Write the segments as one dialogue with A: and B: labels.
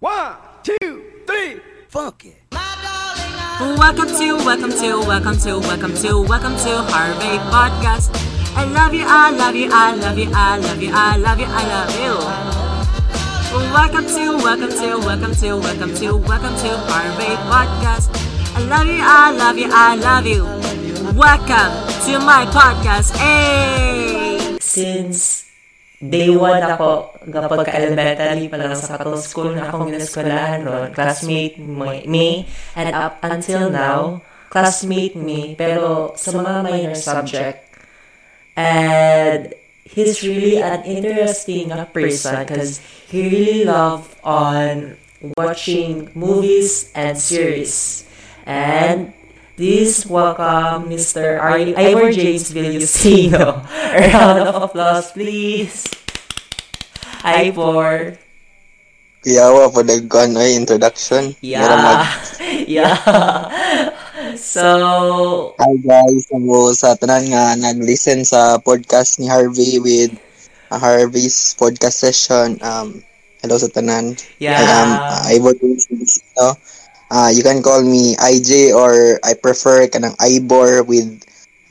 A: One, two, three, funk it.
B: Welcome to, welcome to, welcome to, welcome to, welcome to Harvey Podcast. I love you, I love you, I love you, I love you, I love you, I love you. Welcome to, welcome to, welcome to, welcome to, welcome to Harvey Podcast. I love you, I love you, I love you. Welcome to my podcast. Hey!
C: since day one ako, kapag ka-elementary pa lang sa katong school na akong gineskolahan ron, classmate me, and up until now, classmate me, pero sa mga minor subject. And he's really an interesting person because he really love on watching movies and series. And Please welcome Mr. I- Ivor James Villusino. A round of applause, please. Ivor.
D: Kuyawa po nagkuhan ay introduction.
C: Yeah. yeah. So,
D: Hi guys, ako sa tanan nga nag-listen sa podcast ni Harvey with uh, Harvey's podcast session. Um, hello sa tanan.
C: Yeah.
D: I am uh, Ivor Villasino. Uh, you can call me IJ or I prefer kanang Ivor with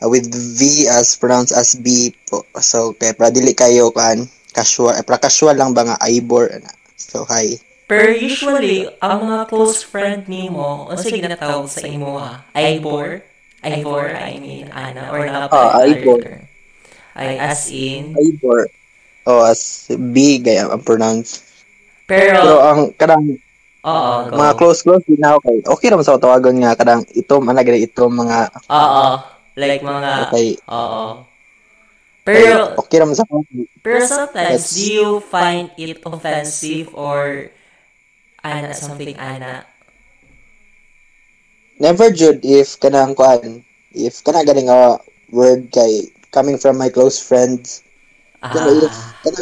D: uh, with V as pronounced as B po. So kaya para dili kayo kan casual, eh, para casual lang ba nga Ivor ana. So hi.
C: per usually, ang mga close friend ni mo, o sige ginatawag sa imo ha? Ivor? Ivor, I mean, Ana, or na
D: Ah, Ivor.
C: Ay, as in.
D: Ivor. Oh, as B gaya ang pronounce. Pero
C: Pero,
D: ang kadang
C: oo, go.
D: mga close close din na okay. Okay naman sa tawagon nga kadang ito man gani ito mga
C: Oo. Like mga,
D: okay.
C: oo. Pero,
D: okay naman sa
C: Pero sometimes, do you find it offensive or ana something ana?
D: never jud if kanang kuan if kana galing nga word kay coming from my close friends kana if
C: Ah,
D: kana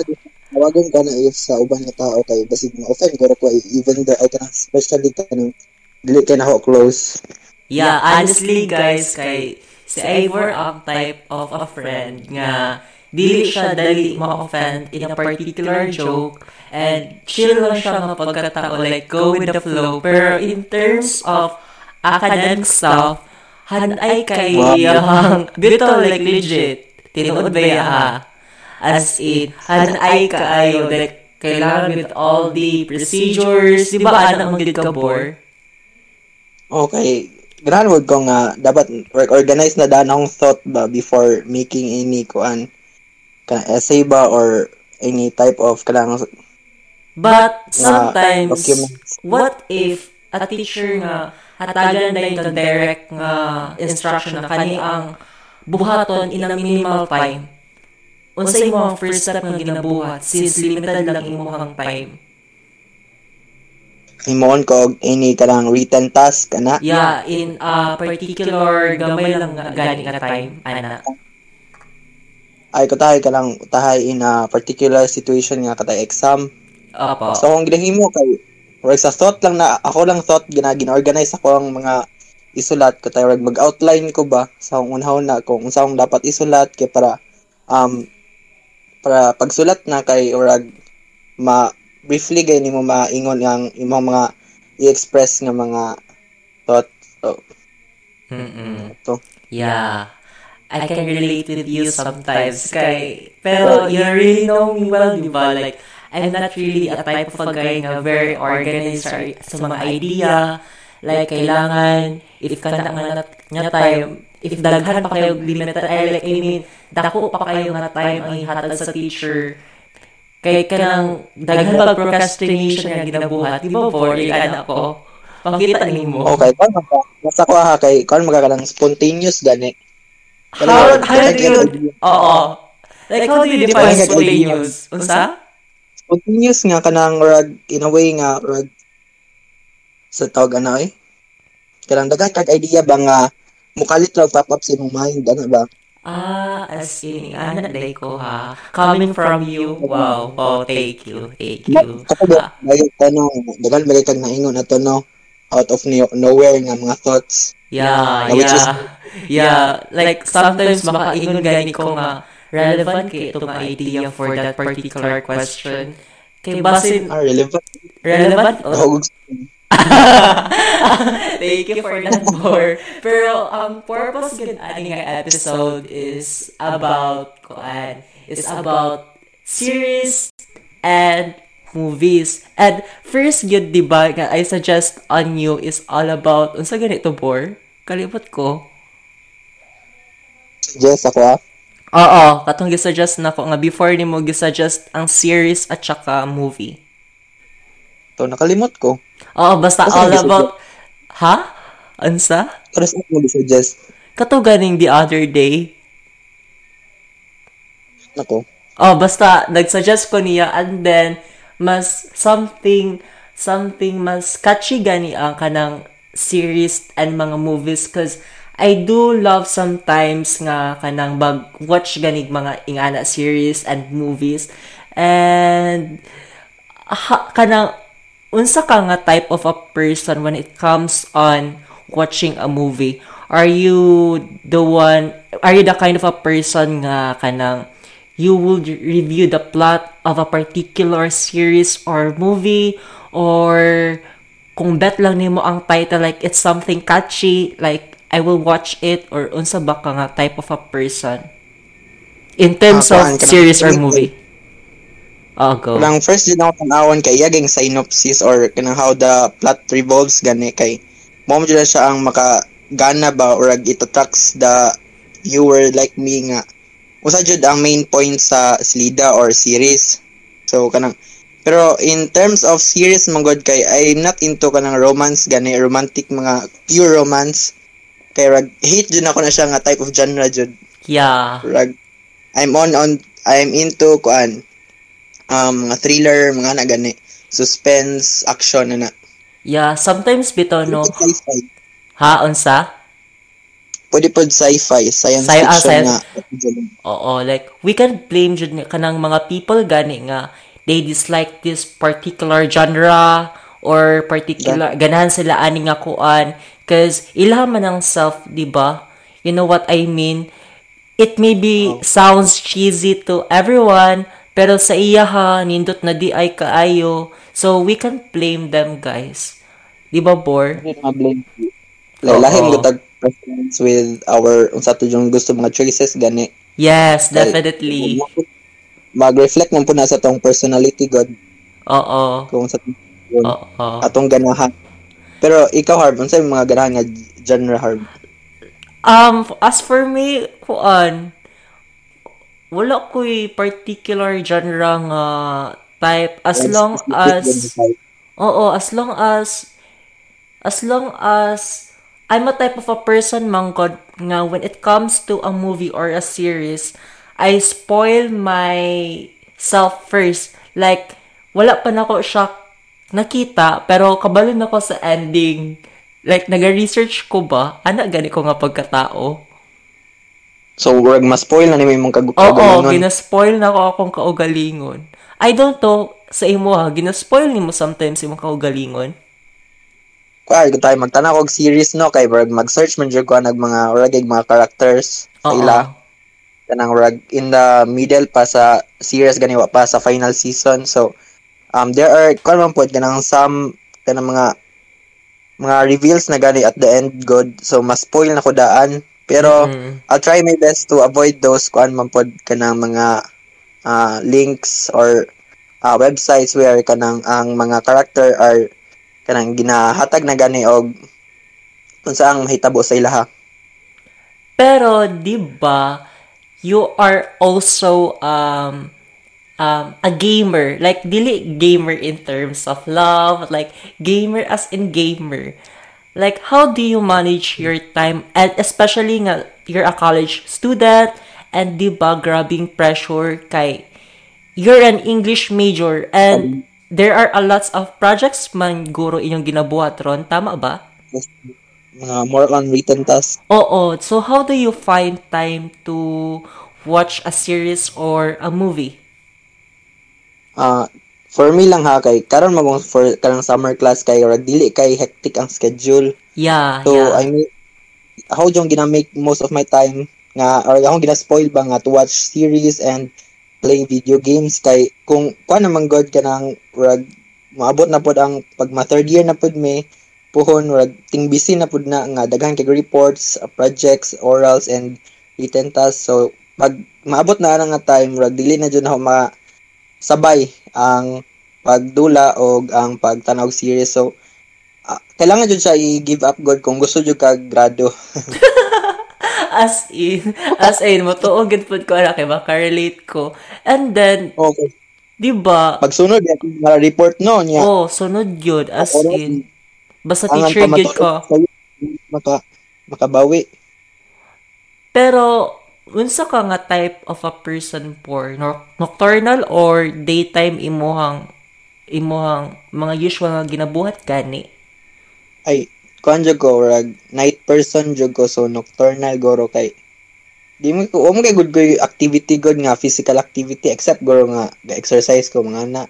D: tawagon kana if sa uban nga tao kay basig ma offend ko ko even though I kana especially kanang dili kay na ako close.
C: Yeah, honestly guys, kay si Ivor ang type of a friend nga dili siya dali ma-offend in a particular joke and chill lang siya nga pagkatao like go with the flow. Pero in terms of academic stuff hanay kay yang. Dito like legit. Tinuod ba ya ha as in hanay kaayo like kailangan with all the procedures di ba ana ang gid ka bore
D: okay ganahan word ko nga dapat work organize na danong thought ba before making any kuan kana essay ba or any type of kanang
C: But
D: nga
C: sometimes,
D: documents.
C: what if a teacher nga hatagan na yung direct nga instruction na kani ang buhaton in a minimal time? Unsay mo ang first step nga ginabuhat since limited lang imong time?
D: himon ko og any kanang written task kana
C: Yeah, in a particular gamay lang nga gani nga time, ana.
D: ay kutahay ka lang utahay in a particular situation nga katay exam
C: Opo.
D: so kung ginahimo kay or sa thought lang na ako lang thought gina gina-organize ako ang mga isulat katay rag mag-outline ko ba sa unahon na kung unsa akong dapat isulat kay para um para pagsulat na kay urag ma briefly gay nimo maingon ang imong mga i-express nga mga thought so
C: Mm-mm.
D: to
C: Yeah. I can relate with you sometimes. Kay, pero you really know me well, di ba? Like, I'm not really a type of a guy nga very organized or sa mga idea. Like, kailangan, if ka na nga, nga time, if daghan pa kayo limited, I like, I mean, dako pa kayo nga time ang ihatag sa teacher. Kay kanang daghan pa procrastination nga ginabuhat. Di ba, boring anak ko? Pangkita nimo.
D: okay kon maka nasa ko ha kay kon magkakalang spontaneous gani
C: How, how do you, oo. Like, how do you define spontaneous? Unsa?
D: spontaneous nga kanang rag in a way nga rag sa tawag ano eh kanang dagat kag idea ba nga mukalit up sa imong mind ano ba
C: Ah, as in, ano na ko ha? Coming from you, wow. Oh, thank you, thank you.
D: Ako ba, may tanong, dagal may kag naingon na to no, out of no- nowhere nga mga thoughts.
C: Yeah,
D: Which is-
C: yeah. Yeah, like sometimes makaingon gani ko nga relevant kay itong idea for that particular question. Kay basin
D: Ah, relevant.
C: relevant o
D: Ako,
C: Thank you for that more. Pero ang purpose gud ani nga episode is about kuan is about series and movies. And first gud di ba nga I suggest on you is all about unsa ganito bor? Kalimot ko.
D: Yes, ako ah.
C: Oo, katong gisuggest na ko nga before nimo gisuggest ang series at saka movie.
D: To, nakalimot ko.
C: Oo, basta
D: Asa
C: all about Ha? Unsa?
D: Pero sa mo suggest
C: Kato ganing the other day,
D: Nako.
C: Oh, basta nagsuggest ko niya and then mas something something mas catchy gani ang kanang series and mga movies cause I do love sometimes nga kanang bag watch ganig mga ingana series and movies and ha, kanang unsa ka nga type of a person when it comes on watching a movie? Are you the one are you the kind of a person nga kanang you will review the plot of a particular series or movie? Or kung bet lang nimo ang title like it's something catchy like I will watch it? Or unsa ba ka nga type of a person in terms
D: Ah,
C: of
D: kuhaan ka na.
C: series or movie oh go.
D: Lang first din ako tanawan kay yagang synopsis or kanang how the plot revolves gani kay mo mo siya ang makagana ba or ag it attracts the viewer like me nga. Usa jud ang main point sa slida or series. So kanang pero in terms of series manggod kay I'm not into kanang romance gani romantic mga pure romance. Kay rag hate jud ako na siya nga type of genre jud.
C: Yeah.
D: Rag I'm on on I'm into kuan um mga thriller mga na gani. Suspense action na na.
C: Yeah sometimes bitaw no?
D: Sci-fi.
C: Ha unsa?
D: Pwede pod sci-fi science
C: Sci- ah,
D: fiction
C: sci-
D: na.
C: Oo, like, we can blame jud kanang mga people gani nga they dislike this particular genre or particular ganahan sila ani nga kuan. Cause ila man ang self, di ba? You know what I mean? It may be sounds cheesy to everyone, pero sa iya ha nindot na di ay kaayo. So we can blame them, guys. Di ba, Bor?
D: blame
C: Oo.
D: like lahim gutag preference with our unsa to yung gusto mga choices gani
C: Yes,
D: Like,
C: definitely.
D: mag-reflect man po na sa tong personality god
C: Oo.
D: kung sa
C: Oo.
D: atong ganahan pero ikaw Harv unsa yung mga ganahan nga genre Harv
C: Um, as for me, kuan, wala ko'y particular genre nga type. As long as oo as long as as long as I'm a type of a person mangkod nga when it comes to a movie or a series I spoil myself first. Like wala pa nako siya nakita pero kabalo na ko sa ending. Like naga-research ko ba? Ana gani ko nga pagkatao
D: so wag ma-spoil na nimo imong kag
C: Oo, ginaspoil na ko akong kaugalingon. I don't know sa imo ha, ginaspoil nimo sometimes imong kaugalingon.
D: Kuya, kung tayo magtanaw og series no? Kay brag mag-search man jud ko nag mga ragig mga characters sa ila. Kanang rag in the middle pa sa series ganiwa pa sa final season. So um there are kuan man pod kanang some kanang mga mga reveals na gani at the end good. So mas spoil na ko daan pero
C: Mm.
D: I'll try my best to avoid those kuan man pod kanang mga ah, links or ah, websites where kanang ang mga character are kanang ginahatag na gani og unsa ang mahitabo sa ilaha.
C: Pero 'di ba, you are also um um a gamer. Like dili gamer in terms of love, like gamer as in gamer. Like how do you manage your time and especially nga you're a college student and 'di ba grabbing pressure kay you're an English major and there are a lots of projects man guro inyong ginabuhat ron tama ba?
D: Mga more on written task.
C: Oo. So, how do you find time to watch a series or a movie?
D: Ah, for me lang ha kay karon magong for kanang summer class kay rag dili kay hectic ang schedule.
C: Yeah,
D: So
C: yeah.
D: I mean ako yung gina make most of my time nga or akong gina-spoil ba nga to watch series and play video games kay kung kuan naman god ka nang rag maabot na pod ang pag ma third year na pod me puhon rag ting busy na pod na nga daghan kay reports, uh, projects, orals and written tasks so pag maabot na nga time rag dili na jud na ako ma sabay ang pagdula o ang pagtanaw series so ah, kailangan jud siya i-give up god kung gusto jud ka grado
C: As in, as in, matuog gid pud ko ana kay maka-relate ko. And then,
D: okay
C: di ba?
D: pagsunod yan mara report no niya
C: Oh, sunod yun. As
D: Ako,
C: in, basta teacher gid ko.
D: maka makabawi
C: Pero, unsa ka nga type of a person for? No- nocturnal or daytime imuhang imuhang mga usual nga ginabuhat gani?
D: ay kuan jud ko rag night person jud ko so nocturnal goro kay di mo ko mo kay good ko activity good nga physical activity except goro nga exercise ko mga na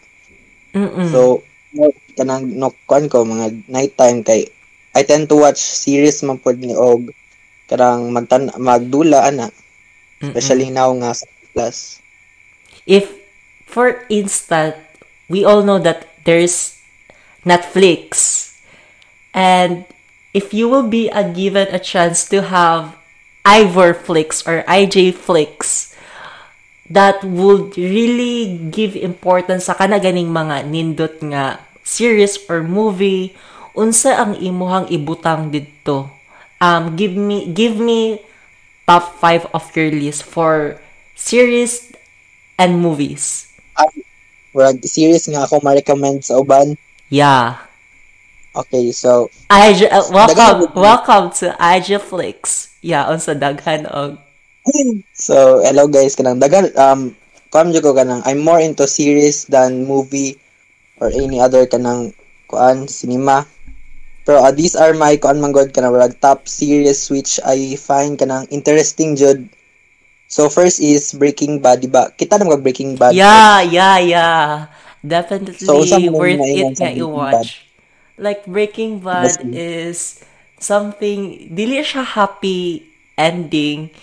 C: Mm-mm.
D: so kanang nok kuan ko mga nighttime kay I tend to watch series man pod ni og karang magtan magdula ana especially now nga sa class
C: if for instance we all know that there's netflix. And if you will be a given a chance to have ivorflix or ijflix that would really give importance sa kana ganing mga nindot nga series or movie unsa ang imuhang ibutang didto? Um give me give me top 5 of your list for series and movies?
D: Rag series nga ako ma-recommend sa uban.
C: Yeah.
D: Okay so
C: I uh, welcome welcome to IJFlix yeah unsa daghan og
D: So, hello guys, kanang dagan um kuan ko kanang I'm more into series than movie or any other kanang kuan cinema. Pero uh, these are my kuan man god kanang rag top series which I find kanang interesting jud. So first is Breaking Bad, di ba? Kita na mag Breaking Bad.
C: yeah yeah yeah. Definitely
D: So,
C: worth it nga i-watch. Like Breaking Bad is something dili siya happy ending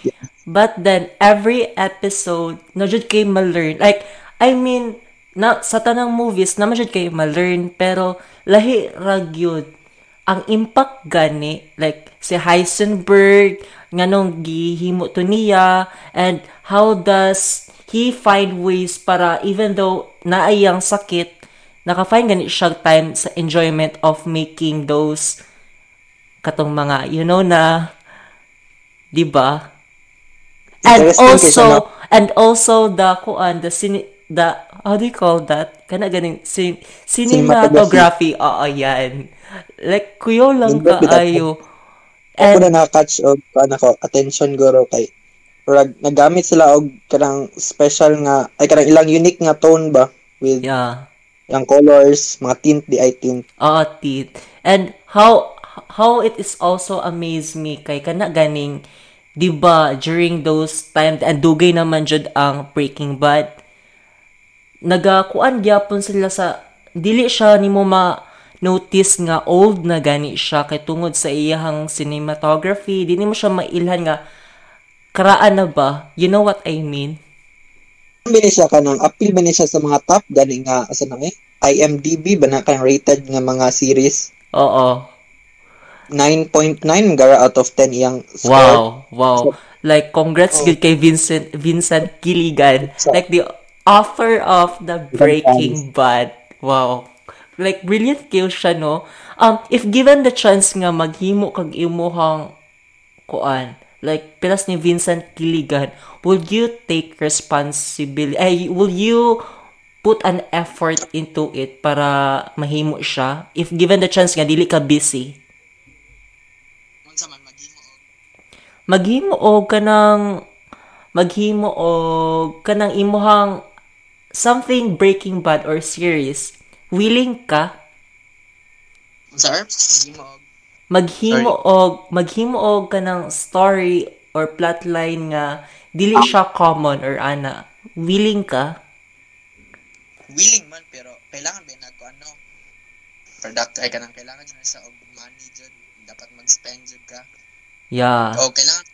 C: but then every episode na jud kay ma-learn. Like I mean na sa tanang movies na jud kay ma-learn pero lahi ra gyud ang impact gani like si Heisenberg nganong gihimo to niya and how does he find ways para even though naayang sakit naka-find gani siya time sa enjoyment of making those katong mga you know na 'di ba? And also and also the kuan the cine, the how do you call that? Kana ganing cin, cinematography oo yan like kuyo lang
D: Nindot bitaw.
C: kaayo
D: Ako
C: and
D: na na-catch og kuan ako attention goro kay rag nagamit sila og kanang special nga ay kanang ilang unique nga tone ba with
C: yeah
D: yung colors, mga tint di ay tint.
C: Oo, tit. And how how it is also amaze me kay kana ganing 'di ba during those time and dugay naman jud ang Breaking Bad nagakuan gyapon sila sa dili siya nimo ma notice nga old na gani siya kay tungod sa iyahang cinematography di nimo siya mailhan nga karaan na ba you know what I mean
D: Bini siya kanang appeal bini siya sa mga top gani nga asa na eh IMDb ba na kang rated nga mga series
C: oo
D: 9.9 gara out of 10 iyang score.
C: Wow, wow. Like, congrats good kay Vincent Vincent Gilligan.
D: So-
C: Like, the author of the Breaking Bad. Wow. Like, brilliant kayo siya, no? Um, if given the chance nga maghimo kag imuhang kuan, like, pilas ni Vincent Gilligan, will you take responsibility, ay, will you put an effort into it para mahimo siya? If given the chance nga, dili ka busy.
D: Unsa man maghimo og
C: maghimo og kanang maghimo og kanang imuhang something Breaking Bad or series willing ka?
D: Er? Maghimo og
C: maghimo og maghimo og kanang story or plotline nga dili siya common or ana. Willing ka?
D: Willing man pero kailangan ba nagko ano? Product ay kanang kailangan jud sa og money jud dapat mag-spend jud ka.
C: Yeah.
D: O kailangan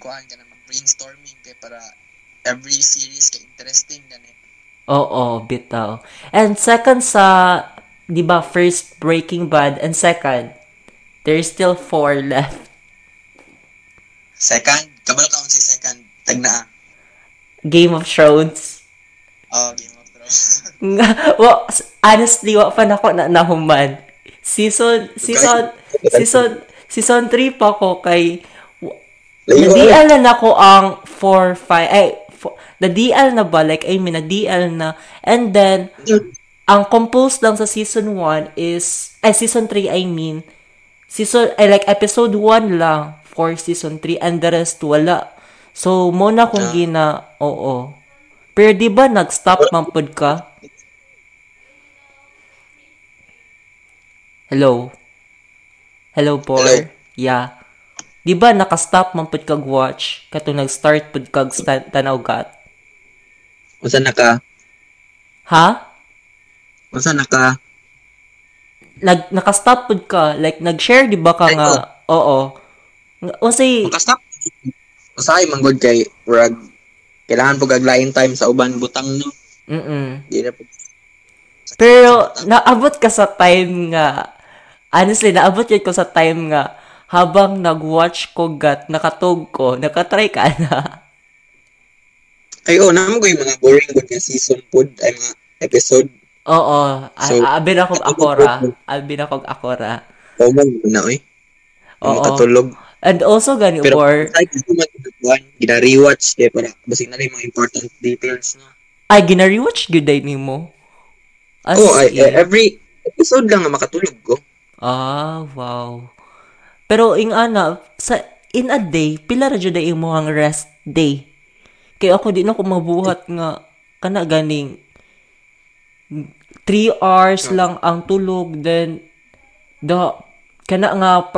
D: kuan ka na brainstorming kay para every series kay interesting gani.
C: Oo, bitaw. And second sa, di ba, first Breaking Bad, and second, there's still four left.
D: Second, kabalo ka si second tagna.
C: Game of Thrones.
D: Oh, Game of Thrones.
C: Wa, honestly, wa pa na ako na nahuman. Season, season, season, season 3 pa ko kay, na-DL na nako ang 4, 5, ay, fo- na-DL na ba? Like, I mean, na-DL na. And then, ang composed lang sa season 1 is, ay, season 3, I mean, season, ay, like, episode 1 lang for season 3, and the rest, wala. So, muna kung gina, oo. Pero di ba nag-stop mampod ka? Hello? Hello, Por?
D: Hello.
C: Yeah. Di ba naka-stop mampod kag watch? Kato nag-start pud kag tanaw gat?
D: Unsa na ka?
C: Ha?
D: Unsa na ka?
C: Nag naka-stop pud ka? Like nag-share di ba ka
D: Ay,
C: nga? Oo. Unsay
D: Makastop. Usahay manggod kay rag kailangan po gaglain time sa uban butang no.
C: Mm.
D: Di na po.
C: Pero naabot ka sa time nga honestly naabot yun ko sa time nga habang nag-watch ko gat nakatog ko nakatry ka na.
D: Ay oh, namo ko yung mga boring good nga season pod ay mga episode.
C: Oo,
D: So,
C: so, abi na kog akora. Abi na kog akora.
D: Common na oy.
C: Oo.
D: Ang katulog.
C: And also gani
D: Pero
C: or
D: kuan, gina-rewatch kay para basig na rin mga important details na.
C: ay gina-rewatch gyud day nimo. As
D: Oh, ay,
C: in.
D: eh, every episode lang na makatulog ko.
C: Ah, wow. Pero ing ana sa in a day pila ra jud ang rest day. Kay ako di na ko mabuhat nga kana ganing 3 hours lang ang tulog then the kana nga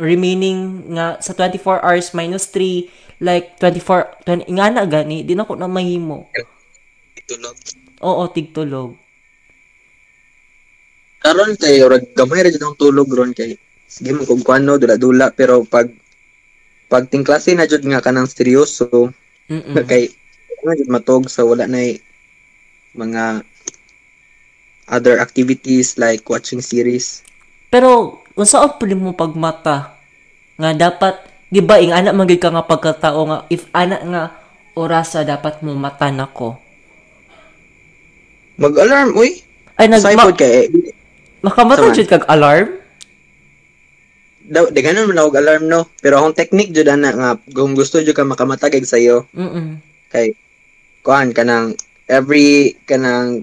C: remaining nga sa 24 hours minus 3 like 24 20, nga na gani di na ko na mahimo.
D: Tulog.
C: Oo, tigtulog.
D: Karon kay rag gamay ra jud ang tulog ron kay sige mo kung kuano dula-dula pero pag pag ting klase na jud nga kanang seryoso
C: Mm.
D: kay matog sa wala na mga other activities like watching series.
C: Pero, unsa ang pwede mo pagmata? Nga dapat, di ba, ing anak magig ka nga pagkatao nga, if anak nga orasa dapat mo mata na ko.
D: Mag-alarm uy.
C: Ay, nag, ma,
D: kay eh,
C: makamata
D: Saman.
C: jud kag alarm?
D: Daw de ganon man alarm no? Pero akong technique jud ana nga kung gusto jud ka makamatagig sayo.
C: Mm
D: kay kuan kanang every kanang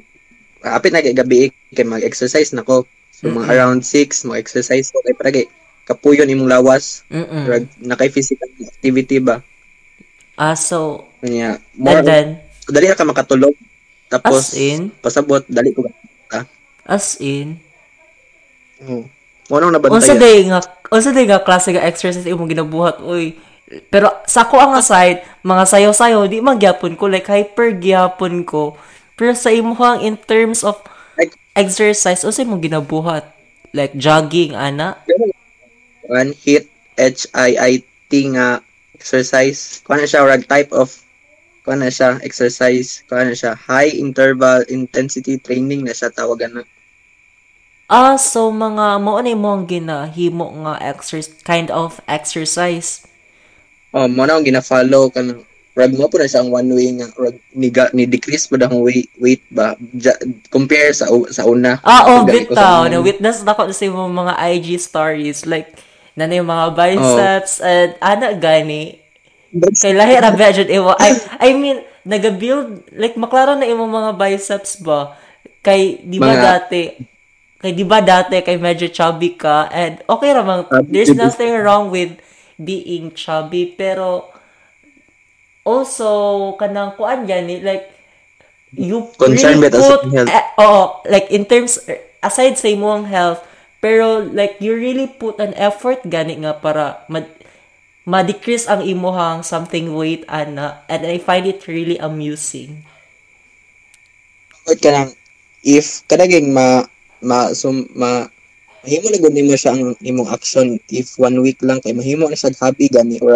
D: apit na kay gabi kay mag-exercise nako so mga
C: Mm-mm.
D: around 6 mo exercise ko. Kay para kay kapuyon imong lawas.
C: Mm
D: rag na kay physical activity ba?
C: Ah, so,
D: kanya more
C: and then,
D: dali ka makatulog. Tapos
C: as in,
D: pasabot dali ko
C: as in,
D: oh. Mo nang
C: unsa
D: nabantayan
C: day nga, unsa day nga klase nga exercise imong ginabuhat, uy. Pero sa ko ang side, mga sayo-sayo, di man gyapon ko, like hyper gyapon ko. Pero sa imuhang in terms of exercise, unsa imong ginabuhat? Like jogging, ana?
D: One hit H I I T nga exercise. Kuha na siya rag type of kuha na siya exercise. Kuha na siya high interval intensity training na siya tawagan na.
C: Ah, so mga mo na mo ang ginahimo nga exercise kind of exercise.
D: Oh, mo na ang gina-follow kanang rag mo po na siya ang one way nga rag ni, ni decrease po na ang weight, weight ba? Ja, compare sa sa una.
C: Ah, oh, bitaw. Na witness na ko sa imong mga IG stories. Like na yung mga biceps and ana gani. Kay lahi ra jud imo I I mean naga-build like maklaro na imong mga biceps ba? Kay di ba
D: Mga-
C: dati kay di ba dati kay medyo chubby ka and okay ra mang
D: Chubby
C: there's nothing wrong with being chubby pero also kanang kuan gani like you
D: Concerned
C: really put
D: health.
C: eh, oo, like in terms aside sa imong health pero like you really put an effort gani nga para ma, ma-decrease ang imuhang something weight ana and I find it really amusing.
D: Tawag ka lang, if kadaging ma ma sum, ma mahimo na gud nimo siya ang imong action if one week lang kay mahimo na siya hobby gani or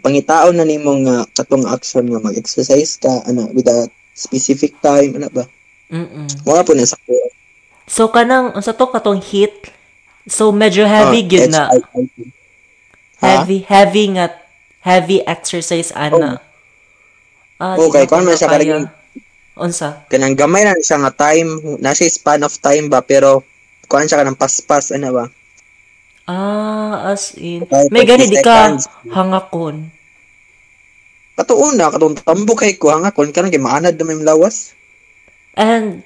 D: pangitaon na nimo nga katong action nga mag-exercise ka ana with a specific time ana ba
C: Mm-mm.
D: mo po na sa ko
C: So kanang unsa to katong heat? So medyo heavy
D: Oh,
C: gid na. Heavy heavy nga heavy exercise ana. Ah,
D: Oh,
C: di
D: kay
C: ko
D: kuwan man siya
C: kaya.
D: kariging-
C: Unsa?
D: kanang gamay na siya nga time na siya span of time ba pero kuan siya kanang paspas ana ba
C: Ah, as in.
D: Kahit
C: May
D: 30
C: gani di ka hangakon.
D: katuon na katong tambok kay ko hanga kon kanang kay maanad na may lawas
C: And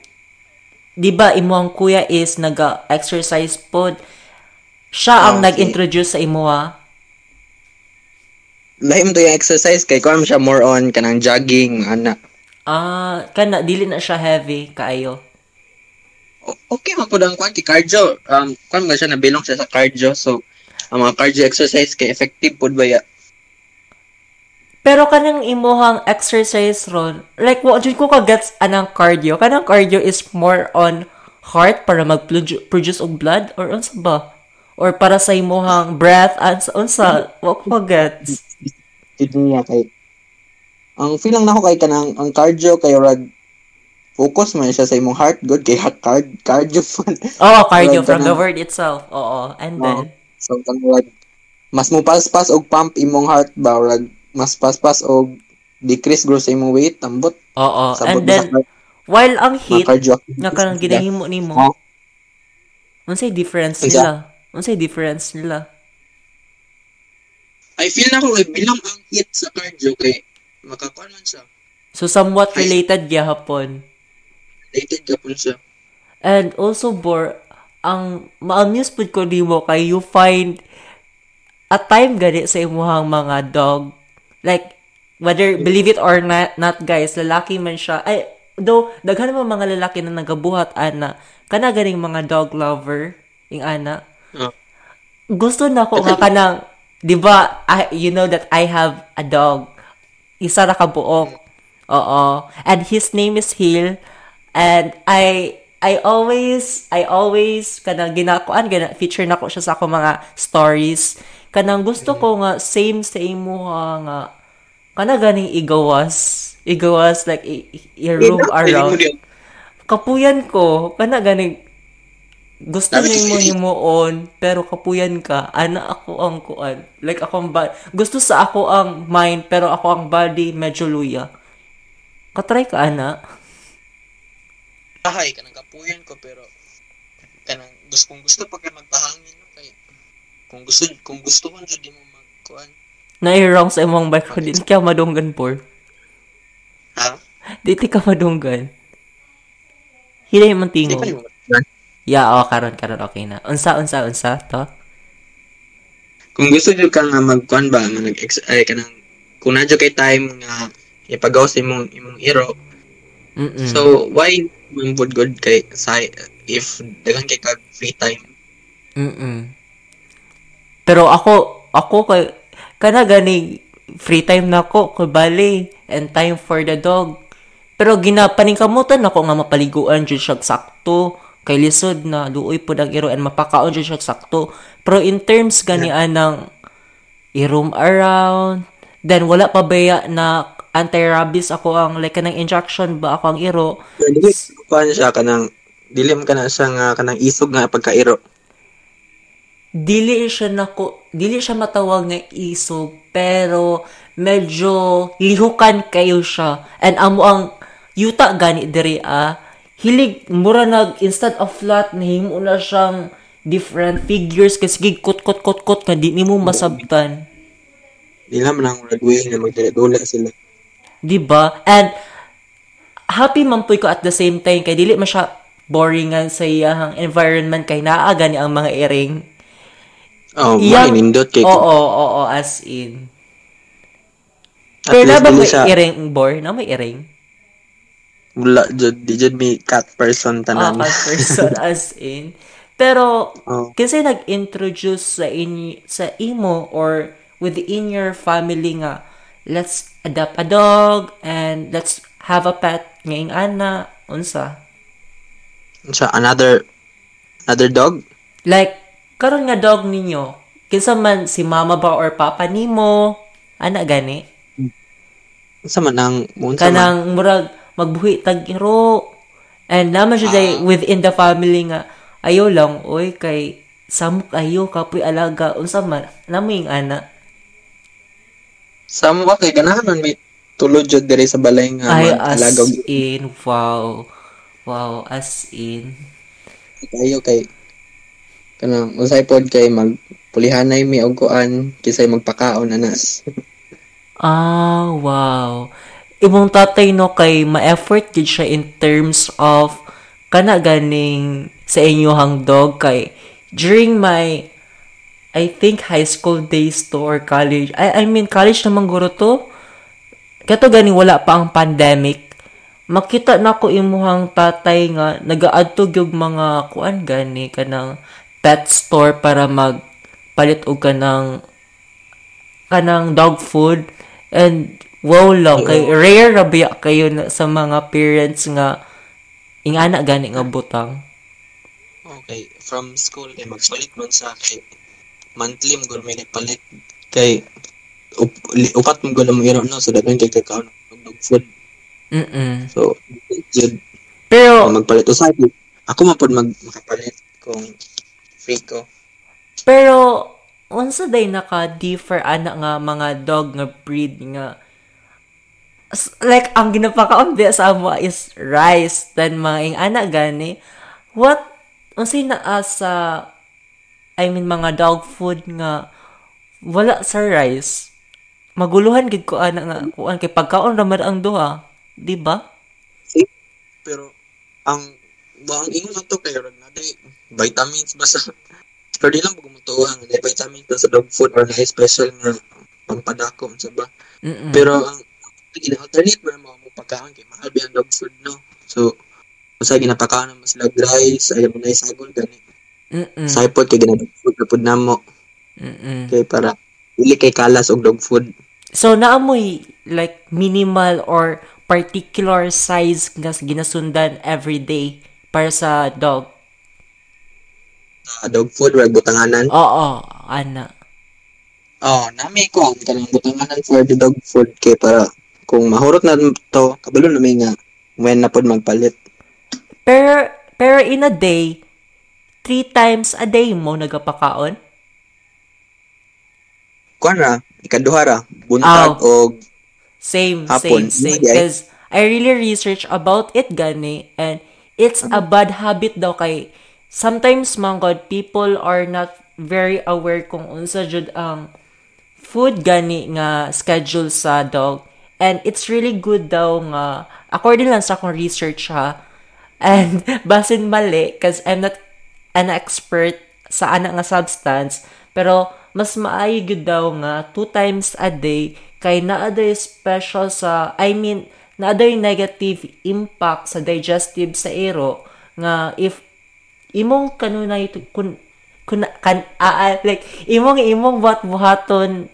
C: di ba imo ang kuya is naga-exercise pod. Siya ang
D: Ah, okay.
C: nag-introduce sa imo ha.
D: lahim to yung exercise kay kuan siya more on kanang jogging ana
C: Ah, kana dili na siya heavy kaayo.
D: Okay man pud ang kuan kay cardio um kuan man siya nabilong siya sa cardio so ang mga cardio exercise kay effective pud ba ya
C: Pero kanang imuhang exercise ron, like wa jud ko ka gets anang cardio. Kanang cardio is more on heart para mag-produce og blood or unsa ba? Or para sa imuhang breath unsa unsa wa ko gets.
D: Dito niya kay ang feeling nako kay kanang ang cardio kay rag focus man siya sa imong heart good kay ha- card cardio fun
C: Oh, cardio from the word itself. Oo. And then
D: so kang rag mas mo pas-pas og pump imong heart ba rag mas pas-pas og decrease growth sa imong weight ambot
C: oo. And then
D: sa
C: while ang heat
D: cardio
C: nga kanang ginahimo nimo,
D: Oh.
C: unsay difference
D: Isa.
C: nila? Unsay difference nila?
D: I feel na ko kay bilang ang hit sa cardio kay makakuan man siya
C: So somewhat related gyapon.
D: related po siya
C: And also, Bor, ang ma-amuse pud ko nimo kay you find a time gani sa imuhang mga dog. Like, whether, believe it or not, not guys, lalaki man siya. Ay, though, daghan mo mga lalaki na nagabuhat, ana, kana ganing mga dog lover, yung ana.
D: Oh.
C: Gusto na ko nga kanang, di ba, I- you know that I have a dog. Isa ra ka buok. Oo. And his name is Hill. And I I always I always kanang ginakuan gina feature nako siya sa ako mga stories. Kanang gusto ko nga same sa imo nga kana ganing igawas. Igawas like i-roam around. Kapuyan ko kana ganing gusto
D: Sabi
C: mo
D: ko,
C: himuon pero kapuyan ka ana ako ang kuan like ako ang ba- gusto sa ako ang mind pero ako ang body medyo luya katry ka ana
D: Ahay, kanang kapuyan ko pero kanang gusto kung gusto pa kay magpahangin no kay kung gusto kung gusto man jud di mo magkuan.
C: Nairong sa imong bike ko, di ka madunggan por.
D: Ha?
C: Di ti ka madunggan. Hilay man tingo. Ya, oh, karon karon okay na. Unsa unsa unsa to?
D: Kung gusto jud ka nga magkuan ba nga nag ay kanang kung na kay time nga ipagaw sa imong imong iro.
C: Mm.
D: So why pud good kay sa if daghan kay kag free time.
C: Mm. Pero ako ako kay kana gani free time na ko kay bali and time for the dog. Pero ginapaningkamutan ako nga mapaliguan jud siya sakto kay lisod na luoy pud ang iro and mapakaon siya sakto. Pero in terms gani anang i-roam around then wala pa baya na anti-rabies ako ang like kanang injection ba ako ang iro
D: kuan siya kanang dilim ka na siya nga kanang isog nga pagkairo.
C: dili siya nako dili siya matawag nga isog pero medyo lihukan kayo siya and amo ang yuta gani diri ah hilig mura nag instead of flat nahimo na siyang different figures kasi gig kot kot kot kot nga di nimo masabtan
D: Di naman ang way na magdula sila.
C: di ba and happy man ko at the same time kay dili man siya boringan sa iyang environment kay naa gani ang mga iring
D: Oh,
C: Iyang-
D: mainindot kay
C: Oo, oo, oo, as in. Pero na ba may
D: siya
C: iring bor? Na may iring?
D: Wala jud di jud mi cat person
C: Ah,
D: tanan.
C: cat person as in. Pero,
D: Oh.
C: kasi nag-introduce sa inyo, sa imo or within your family nga, let's adopt a dog and let's have a pet ngayong ana, unsa.
D: Siya another another dog.
C: Like, karon nga dog ninyo, kinsa man si mama ba or papa nimo, Ana gani.
D: Sa man ang unsa man.
C: Kanang murag magbuhi tag iro. And naman siya day within the family nga ayo lang oy kay samok ayo kapoy alaga unsa man naming ana.
D: Sa mo ba kay ganahan man may tulod jud diri sa balay nga
C: Ay as
D: alagaw
C: in wow. Wow, as in.
D: kayo kay kanang usay pod kay mag pulihanay mi og kuan kisay magpakaon anas.
C: Ah, wow. Imong tatay no kay ma-effort gid siya in terms of kana ganing sa inyohang dog kay during my I think high school days to or college. I I mean college naman guro to. Kato gani wala pa ang pandemic. Makita na ko imuhang tatay nga nagaadtog yung mga kuan gani kanang pet store para magpalit og kanang kanang dog food and wow lang kay rare ra biya kayo na, sa mga parents nga ingana gani nga butang?
D: Okay, from school kay magpalit man sa kay monthly mo gud may nagpalit. Kay up, upat mo gud mo iro no? So dagan kay kakaon og dog food.
C: mm
D: So jud
C: pero
D: magpalit usay ako man pod mag makapalit kung free ko.
C: pero unsa day naka differ ana nga mga dog nga breed nga like ang ginapakaon biya sa amo is rice then mga ing ana gani. What unsay naa sa I mean mga dog food nga wala sa rice? Maguluhan gid ko ana nga kuan kay pagkaon ra man ang duha di ba?
D: Pero ang ba ang ingon ato kay ron na day vitamins basta pero di lang mo gumutuhan na vitamins sa dog food or na special nga pangpadako sa ba. Pero ang gina-alternate ba mo mo pagkaon kay mahal ba dog food no. So usa ginapakaon mo sila rice ay mo na isagol gani.
C: Mm-mm.
D: Sa ipod kay ginadog food na pud namo
C: Mm-mm.
D: kay para dili kay kalas og dog food.
C: So, naamoy like minimal or particular size nga ginasundan every day para sa dog.
D: Sa dog food or butanganan.
C: Oo, ana.
D: Oh, nami ko ang kanang butanganan for the dog food kay para kung mahurot na to kabalo na may nga when na pod magpalit.
C: Pero, pero in a day, three times a day mo nagapakaon?
D: Kuan ra, ikaduha ra, buntag
C: Aw.
D: og
C: Same,
D: Hapon.
C: same, same. Because I really research about it gani and it's a bad habit daw kay sometimes man god people are not very aware kung unsa jud ang food gani nga schedule sa dog and it's really good daw nga according lang sa akong research ha. And basin mali cause I'm not an expert sa ana nga substance pero mas maayo gyud daw nga two times a day kay naa special sa I mean naa negative impact sa digestive sa ero nga if imong kanunay kun kun kan ah, ah, like imong imong buhat buhaton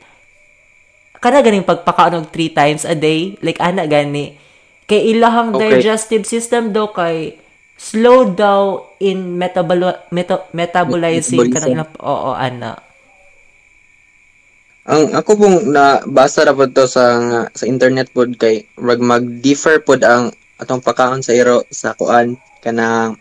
C: kana ganing pagpakaon og three times a day like ana gani kay ilahang
D: Okay.
C: digestive system daw kay slow daw in metabolo meta, metabolizing
D: Metabolism.
C: kanang oo ana
D: ang ako pong nabasa ra pod to sa sa internet pod kay rag mag-differ pod ang atong pakaon sa iro sa kuan kanang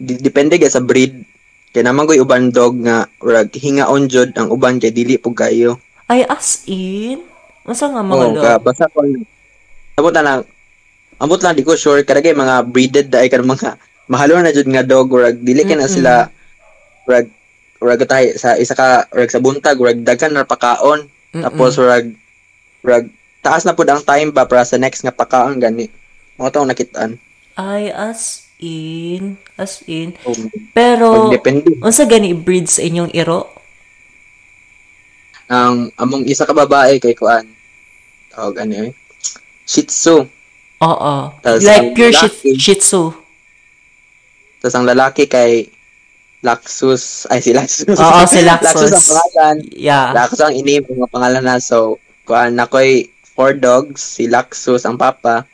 D: depende gyud sa breed kay naman koy uban dog nga rag hingaon jud ang uban kay dili pug kayo.
C: Ay as in unsa nga mga dog
D: ka basta ko Abot na lang. Ambot lang di ko sure kadagay mga breeded dai kan mga mahalo na jud nga dog rag dili ka na sila rag rag tay sa isa ka rag sa buntag rag daghan na pakaon
C: Mm-mm.
D: tapos rag rag taas na pud ang time ba para sa next nga pakaon gani. Mo taong nakitaan.
C: ay as in as in pero unsa gani breed sa inyong iro
D: Ang among isa ka babae kay kuan. Tawag ano eh. Shih Tzu.
C: oo like pure
D: lalaki-
C: shih tzu
D: Tapos ang lalaki kay Laxus. Ay, si Laxus.
C: Oo, si Laxus.
D: Laxus ang pangalan.
C: yeah
D: Laxus ang ini mga pangalan na. So, kuan na ko'y four dogs. Si Laxus ang papa.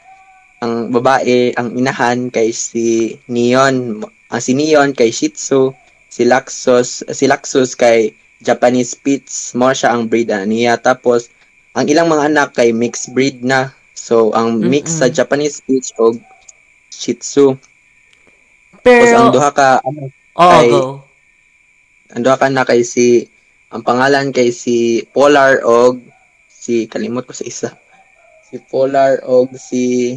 D: Ang babae, ang inahan kay si Neon. Ang si Neon kay Shih Tzu. Si Laxus, si Laxus kay Japanese Spitz. Mo siya ang breed ah, niya. Tapos, ang ilang mga anak kay mixed breed na. So ang mix
C: Mm-mm.
D: sa Japanese Spitz og Shih Tzu. Tapos
C: Pero,
D: ang duha ka ano,
C: oo,
D: ay-
C: go.
D: ang duha ka na kay si ang pangalan kay si Polar og si kalimot ko sa isa. Si Polar og si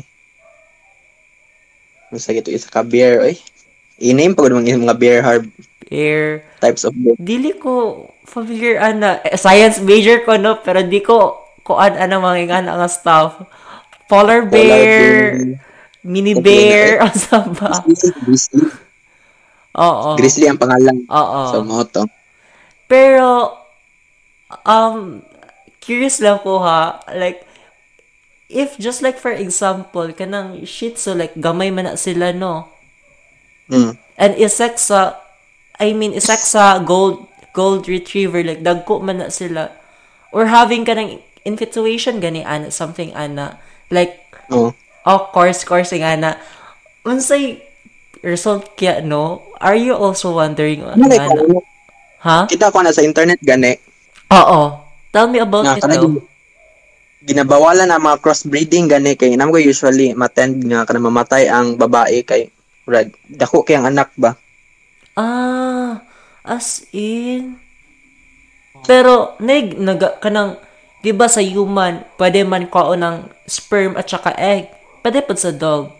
D: Masa gito isa ka bear oy. I-name pa gud mga mga bear harb
C: Air.
D: types of bear.
C: Dili ko familiar ana. Eh, science major ko no, pero di ko kuan ana mga ingana nga stuff. Polar
D: Polar
C: bear, mini
D: Okay,
C: bear,
D: eh.
C: asa ba?
D: Grizzly.
C: Oo.
D: Grizzly ang pangalan.
C: Oo.
D: So mo to.
C: Pero, um, curious lang ko ha, like, if just like for example, kanang shih tzu, like, gamay man na sila, no?
D: Mm.
C: And isak sa, I mean, isak sa gold, gold retriever, like, dagko man na sila. Or having ka ng infatuation, gani, ana, something, ana. Like,
D: Oh.
C: oh, course, course, nga na. Unsay result kaya, no? Are you also wondering,
D: Ano like,
C: na? Ha?
D: kita ko na sa internet gani
C: Oo. Tell me about
D: nga
C: it, though.
D: gin- ginabawalan ang mga crossbreeding gani kay namo ko usually matend nga kana mamatay ang babae kay rag dako kay ang anak ba
C: Ah, as in. Pero, nag, naga, kanang, di ba sa human, pwede man kao ng sperm at saka egg. Pwede pa sa dog.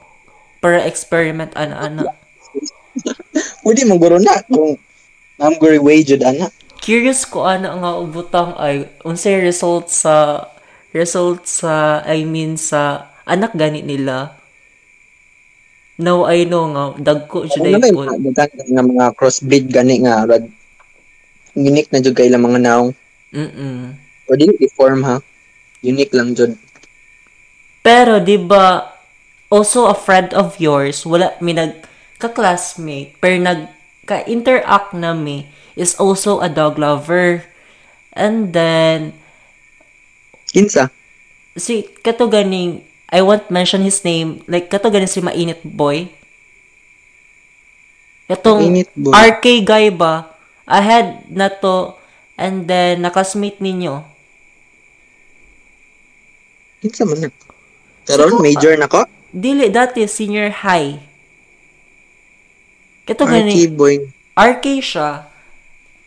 C: Para experiment, ana-ana.
D: pwede mo guro na kung nam guri way jud ana
C: Curious ko ana nga ubutang ay, unsay result sa, result sa, I mean, sa anak gani nila. Now I know nga, dagko
D: ano
C: siya
D: na
C: po.
D: yung nga mga crossbreed gani nga rag unique na jud kay ilang mga naong
C: Mm-mm.
D: pwede i-form ha unique lang jud
C: Pero, di ba, also a friend of yours, wala, may nag, ka-classmate, pero nag, ka-interact na mi, is also a dog lover. And then,
D: kinsa
C: si, kato ganing, I won't mention his name, like, kato ganing si Mainit Boy.
D: Mainit Boy.
C: RK guy ba, ahead na to, and then, nakasmate ninyo.
D: kinsa man na karon major na ko
C: Dili, dati, senior high. Kato
D: RK
C: ganing,
D: boy
C: RK siya.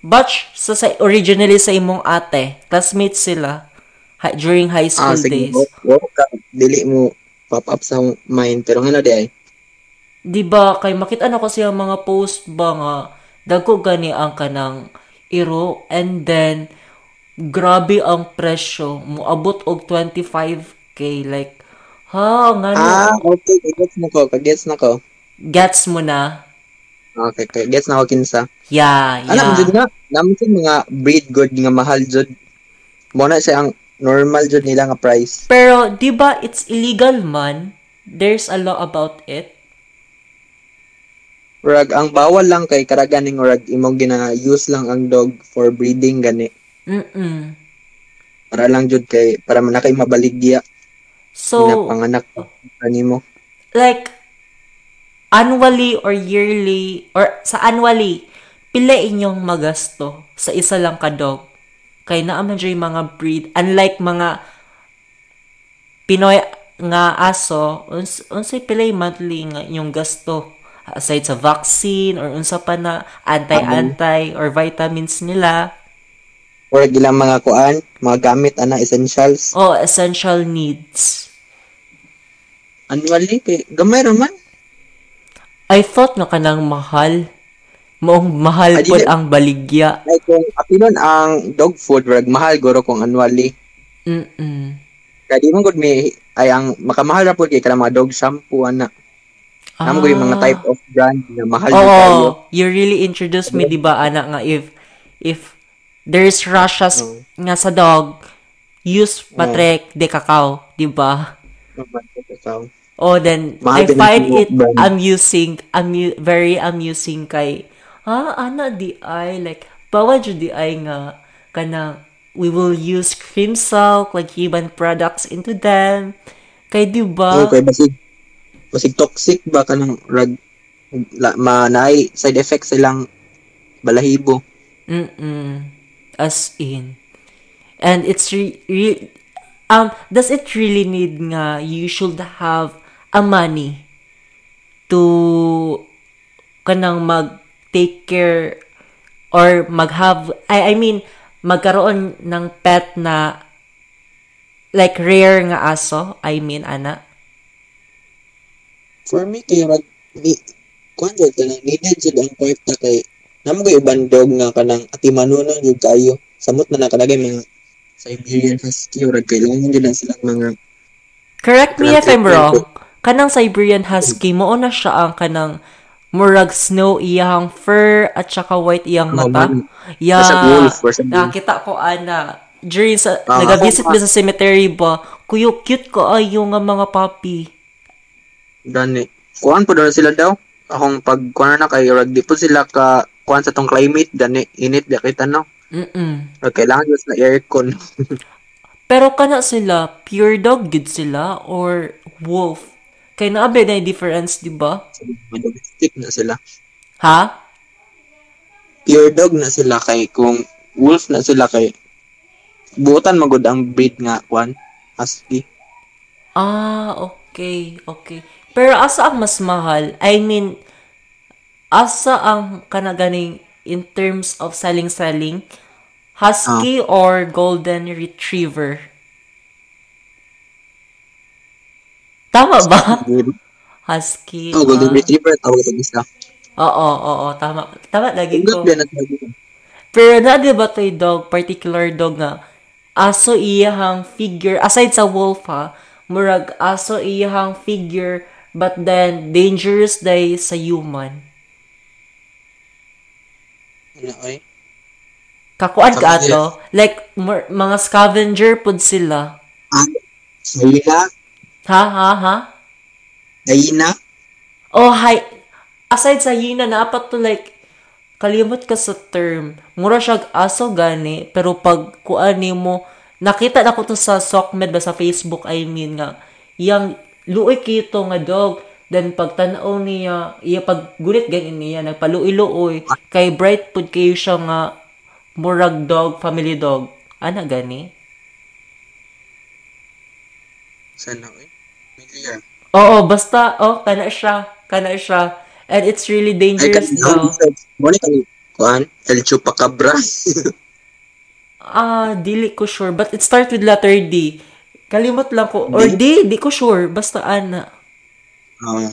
C: Batch sa, sa originally sa imong ate. Classmates sila hi- during high school
D: ah sige
C: days.
D: wo wo ka dili mo pop up sa mind pero ngano di ay
C: Di ba kay makita na ko siya mga post ba nga dagko gani ang kanang iro and then grabe ang presyo moabot og 25k like ha ngano
D: ah okay gets na ko gets na ko
C: gets mo na
D: Okay, okay. Gets na ako kinsa.
C: yeah
D: Alam
C: yeah
D: jud nga, naman sa mga breed good nga mahal jud. Mo na siya ang normal jud nila nga price.
C: pero di ba it's illegal man there's a law about it
D: Rag ang bawal lang kay karaganing rag imong gina-use lang ang dog for breeding gani.
C: mm
D: Para lang jud kay para man kay mabaligya
C: so
D: pinapanganak kanimo.
C: like annually or yearly or sa annually pila inyong magasto sa isa lang ka dog kay naa man dyan yung mga breed unlike mga Pinoy nga aso uns unsay pila yung monthly nga inyong gasto? Aside sa vaccine or unsa pa na anti-anti or vitamins nila?
D: Or ilang mga kuan, mga gamit ana essentials.
C: o essential needs.
D: Annually kay gamay man.
C: I thought nga kanang mahal moong mahal
D: Ah,
C: po
D: dili.
C: ang baligya
D: Like kung apinon ang dog food rag mahal guro kung annually.
C: mm
D: Kaya di man gud may ay ang makamahal ra pud kay kanang mga dog shampoo ana. Namo ko yung mga type of brand na mahal
C: Ah. Oo,
D: na tayo.
C: you really introduced me, di ba, anak, nga, if, if there's rashes
D: Oo.
C: nga sa dog, use patrek de cacao, di ba? Oh, then,
D: Mahal
C: I find it amusing, amu- very amusing kay, ha, ana, di ay, like, bawal jud di ay nga, kanang, we will use cream silk, like human products into them. Kay, di ba?
D: okay, basig basig toxic ba kanang rag la, manay side effects silang balahibo.
C: Mm-mm. As in. And it's re- re- um, does it really need nga you should have a money to kanang mag take care or mag-have, I, I mean, magkaroon ng pet na like rare nga aso, I mean, ana.
D: For me, kaya mag, ni, kuhan dyan, kanang needed dyan ang part na kay, namo ko ibang dog nga kanang atimanunan yung kayo. Samot na nakalagay mga Siberian Husky or kailangan na silang mga
C: Correct me if I'm wrong. Kanang Siberian Husky, mo na siya ang kanang murag snow iyang fur at saka white iyang mata.
D: man.
C: Yeah.
D: Wolf.
C: Nakita ko ana during sa
D: Ah,
C: nagabisit mi sa cemetery ba. Kuyo cute ko ayo nga mga puppy.
D: Gani. Kuhan po doon sila daw. Akong pag kuhan na kay rag di po sila ka kuhan sa tong climate gani init di kita no.
C: Mm.
D: Kailangan just na aircon.
C: Pero kana sila pure dog gid sila or wolf. Kay naabe na yung difference, di ba?
D: Domestic na sila.
C: Ha?
D: Pure dog na sila kay kung wolf na sila kay buotan magud ang breed nga kuhan. Husky.
C: Ah, okay, okay. Pero asa ang mas mahal? I mean, asa ang kanaganing in terms of selling-selling? Husky or golden retriever? Tama ba? Husky.
D: Oh, golden
C: ah.
D: retriever tawag sa isa.
C: Oo, oo, tama. Tama lagi ko. Pero na di ba to'y dog, particular dog nga, aso iyahang figure, aside sa wolf ha, murag aso iyahang figure, but then dangerous day sa human.
D: Ano oy?
C: Kakuan ka ato, like mur- mga scavenger pud sila.
D: Ah, Hayina?
C: Ha ha ha?
D: Hayina?
C: Oh, hi. Aside sa hina, naapat to like, kalimot ka sa term. Mura siya aso gani, pero pag kuan mo, nakita na ko to sa Sockmed ba sa Facebook, I mean nga, yang luoy kito nga dog, then pag tanaw niya, iya pag gulit ganin niya, nagpaluoy-luoy, kay bright pud kayo siya nga, murag dog, family dog. Ana gani?
D: Sana oy? Familiar.
C: Oo, basta, oh, kana siya, kana siya. And it's really
D: Ay,
C: dangerous
D: kasi
C: daw.
D: Mo ni kani kuan? El Chupacabra.
C: Ah, dili ko sure. But it start with letter D. Kalimot lang ko. Or D, di ko sure. Basta ana.
D: Ah,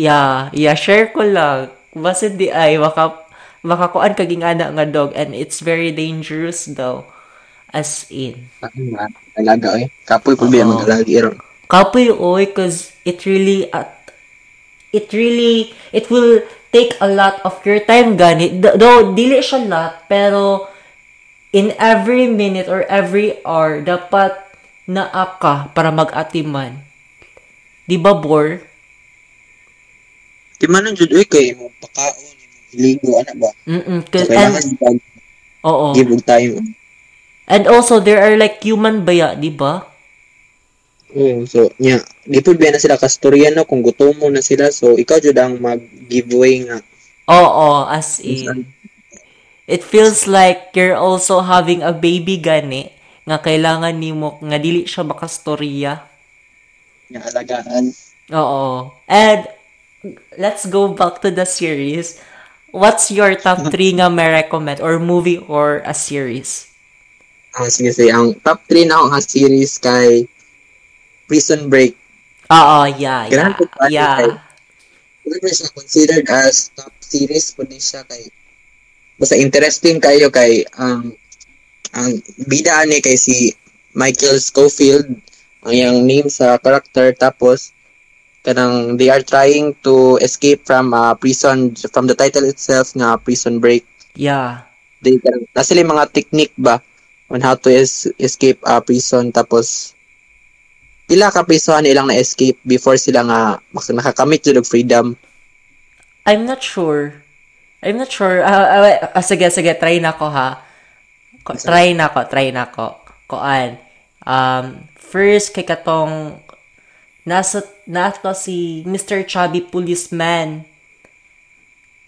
C: Yeah, yeah, share ko lang. Basta di ay, maka, makakuan kaging ana nga dog. And it's very dangerous daw. As in.
D: alaga oy. Kapoy po biya
C: Oo. Kapoy oy, cause it really, at, it really, it will take a lot of your time gani. Though, dili siya lot, pero in every minute or every hour, dapat naa ka para mag-atiman. Di ba, Bor?
D: Di man jud oy kay mo pakaon, ligo ana ba? So,
C: 'Cause- and, oo.
D: give time.
C: And also, there are like human baya, di ba?
D: Oo, so nya, di biya na sila kastorya no kung gutom mo na sila so ikaw jud ang mag-giveaway nga.
C: Oo, as in. It feels like you're also having a baby gani nga kailangan nimo nga dili siya makastorya.
D: Nga alagaan.
C: Oo. And let's go back to the series. What's your top 3 nga may recommend or movie or a series?
D: Ah, sige, sige. Ang top 3 na ako nga series kay Prison Break.
C: Oo, yeah, yeah.
D: Ko pa,
C: Yeah.
D: kay- Whether siya considered as top series po din siya kay basta interesting kayo kay ang ang bida ni kay si Michael Scofield ang yang name sa character tapos kanang they are trying to escape from uh, prison from the title itself nga prison break
C: Yeah.
D: they kanang na sila yung mga technique ba on how to es- escape uh, prison tapos pila ka prison ilang na escape before sila nga nakakamit jud og freedom
C: I'm not sure. I'm not sure. Ah, ah, ah, sige, sige, try na ko ha. Ko, try na ko, try na ko. Koan. Um, first, kay katong nasa, nato si Mr. Chubby Policeman.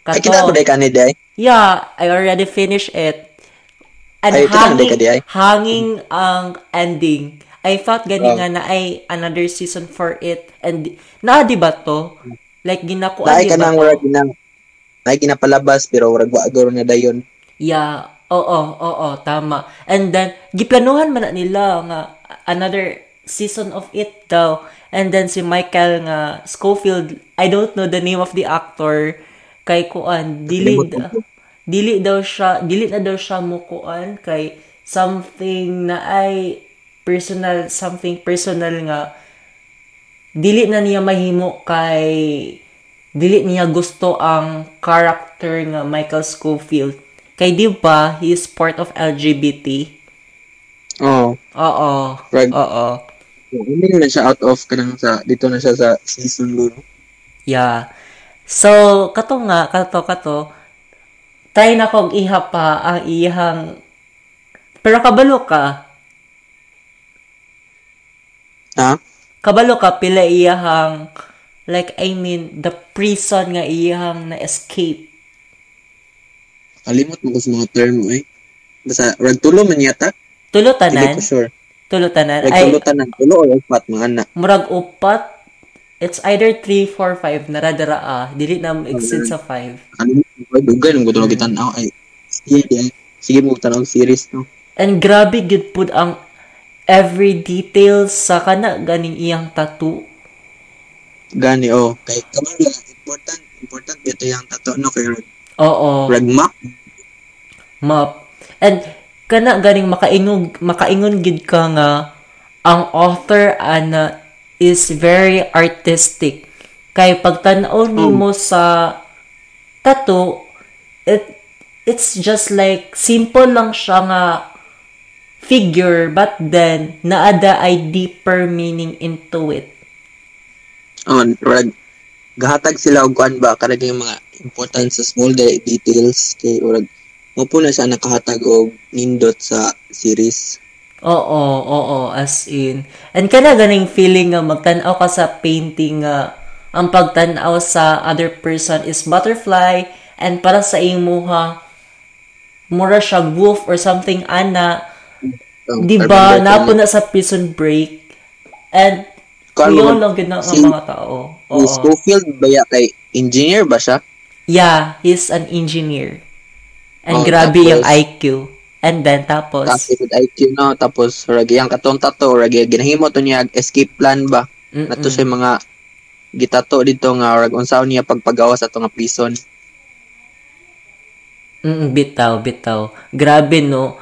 D: ay kita ko day kanida eh.
C: Yeah, I already finished it. And
D: Ay,
C: hanging,
D: ka ay.
C: hanging ang ending. I thought gani nga na ay another season for it and na di ba to? Like ginakuan
D: Naay
C: di
D: ka nang wala ginang naay ginapalabas pero wala gawagoro na dayon.
C: Yeah, oo, oo, tama. And then, giplanuhan man na nila nga another season of it daw. And then si Michael nga Schofield, I don't know the name of the actor, kay kuan, dili, dili daw siya, dili na daw siya mo kuan, kay something na ay personal, something personal nga, dili na niya mahimo kay dili niya gusto ang character nga Michael Schofield. Kay di ba, he is part of LGBT.
D: Oh,
C: Oo.
D: Right.
C: Oo.
D: hindi na siya out of kanang sa dito na siya sa season 2.
C: Yeah. So, kato nga, kato, kato, try na kong iha pa ang iyang, pero kabalo ka,
D: Ha?
C: kabalo ka, pila iyahang, like, I mean, the prison nga iyahang na-escape.
D: Kalimot mo ko sa mga term mo eh. Basta rag tulo man yata. Hindi
C: Tulutanan?
D: ko sure.
C: Tulutanan?
D: Rag
C: Ay,
D: tulo tanan tulo or upat mga anak.
C: murag upat, it's either 3, 4, 5, naradara ah. Dili na exceed sa 5.
D: Kalimot mo ko dugay nung gutulog kitanaw ay. Sige, ay. Sige mo tanaw series no.
C: And grabe gid pud ang every details sa kana ganing iyang tattoo.
D: Gani oh. Kay kamar lang important important dito yung tato no kay rag,
C: Oo,
D: rag map.
C: map. And kana ganing makaingon makaingon gid ka nga ang author ana is very artistic. Kay pagtan-aw nimo sa tattoo, it it's just like simple lang siya nga figure but then naada ay deeper meaning into it.
D: Oh, rag gahatag sila og kuan ba kanang yung mga important sa small de- details kay urag mo po na siya nakahatag og nindot sa series.
C: Oo, oo, as in. And kana ganing feeling nga magtan-aw ka sa painting nga ang pagtan-aw sa other person is butterfly and para sa imuha mura siya wolf or something ana. Di ba? Napo na sa prison break. And
D: mo,
C: lang gid na ang
D: si-
C: mga tao.
D: Si
C: Oo.
D: Schofield baya kay engineer ba siya?
C: Yeah, he's an engineer. And
D: Oh,
C: grabe yung
D: tapos-
C: IQ. And then tapos,
D: Tapos with IQ no, tapos rag yang katong tato, rag yang ginahimo to niya escape plan ba?
C: mm-mm.
D: Nato siya mga gitato dito nga rag unsaon niya pagpagawa sa to nga prison.
C: Mm, bitaw, bitaw. Grabe, no?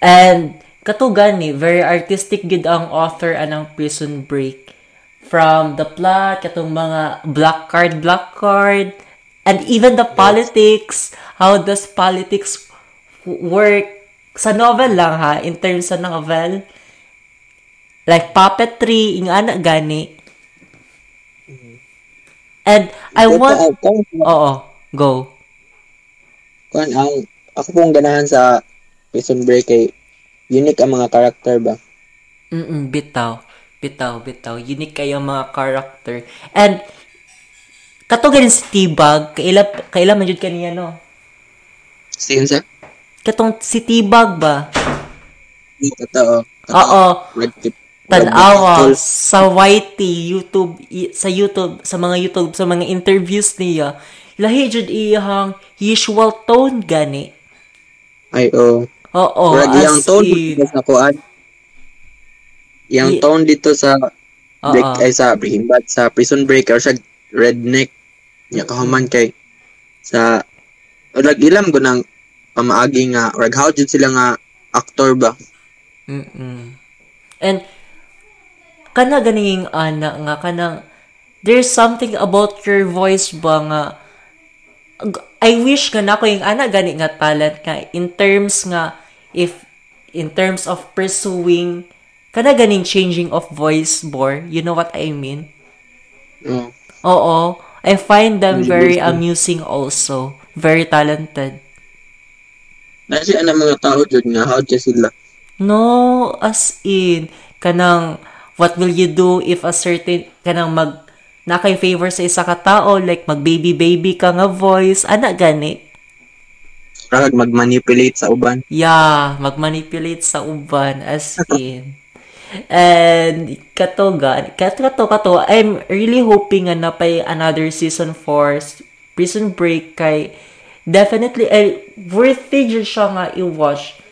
C: And, katugan ni, very artistic gid ang author anang Prison Break. From the plot, katong mga black card, black card, and even the politics, how does politics work sa novel lang ha, in terms sa novel. Like puppetry, ing ana gani. And I want, oo, go.
D: kung ang ako pong ganahan sa Prison Break kay unique ang mga karakter ba?
C: Mm bitaw. Bitaw, bitaw. Unique kayo mga character. And, kato ganin si T-Bag, kaila, kaila man jud kaniya, no?
D: Sin sa?
C: Katong si T-Bag ba?
D: Totoo.
C: Oo.
D: Red tip.
C: Tanawa sa YT, YouTube, sa YouTube, sa mga YouTube, sa mga interviews niya, lahi jud iyang usual tone gani.
D: Ay, oh.
C: Oo,
D: Rag yung
C: as
D: tone
C: in.
D: dito sa kuan. Yung
C: Ye-
D: tone dito sa break
C: Oo.
D: ay sa Breaking Bad sa Prison Break or sa Redneck. Nya kahuman kay sa rag ilam ko nang pamaagi nga rag how jud sila nga aktor ba?
C: Mm-mm. And, kana ganing ana nga, kanang, there's something about your voice ba nga, I wish nga na ko yung ana gani nga talent nga, in terms nga, if, in terms of pursuing, kana ganing changing of voice bor, you know what I mean?
D: Oh.
C: Oo, I find them very amusing also, very talented.
D: Na siya na mga tao jud nga how sila.
C: No, as in, kanang, what will you do if a certain, kanang mag, nakay favor sa isa ka tao, like mag-baby-baby ka nga voice, ana gani.
D: Rag magmanipulate sa uban.
C: Yeah, mag-manipulate sa uban, as in. And kato ga, kato kato I'm really hoping nga na pay another season 4 Prison Break kay definitely ay worthy jud siya nga i-watch.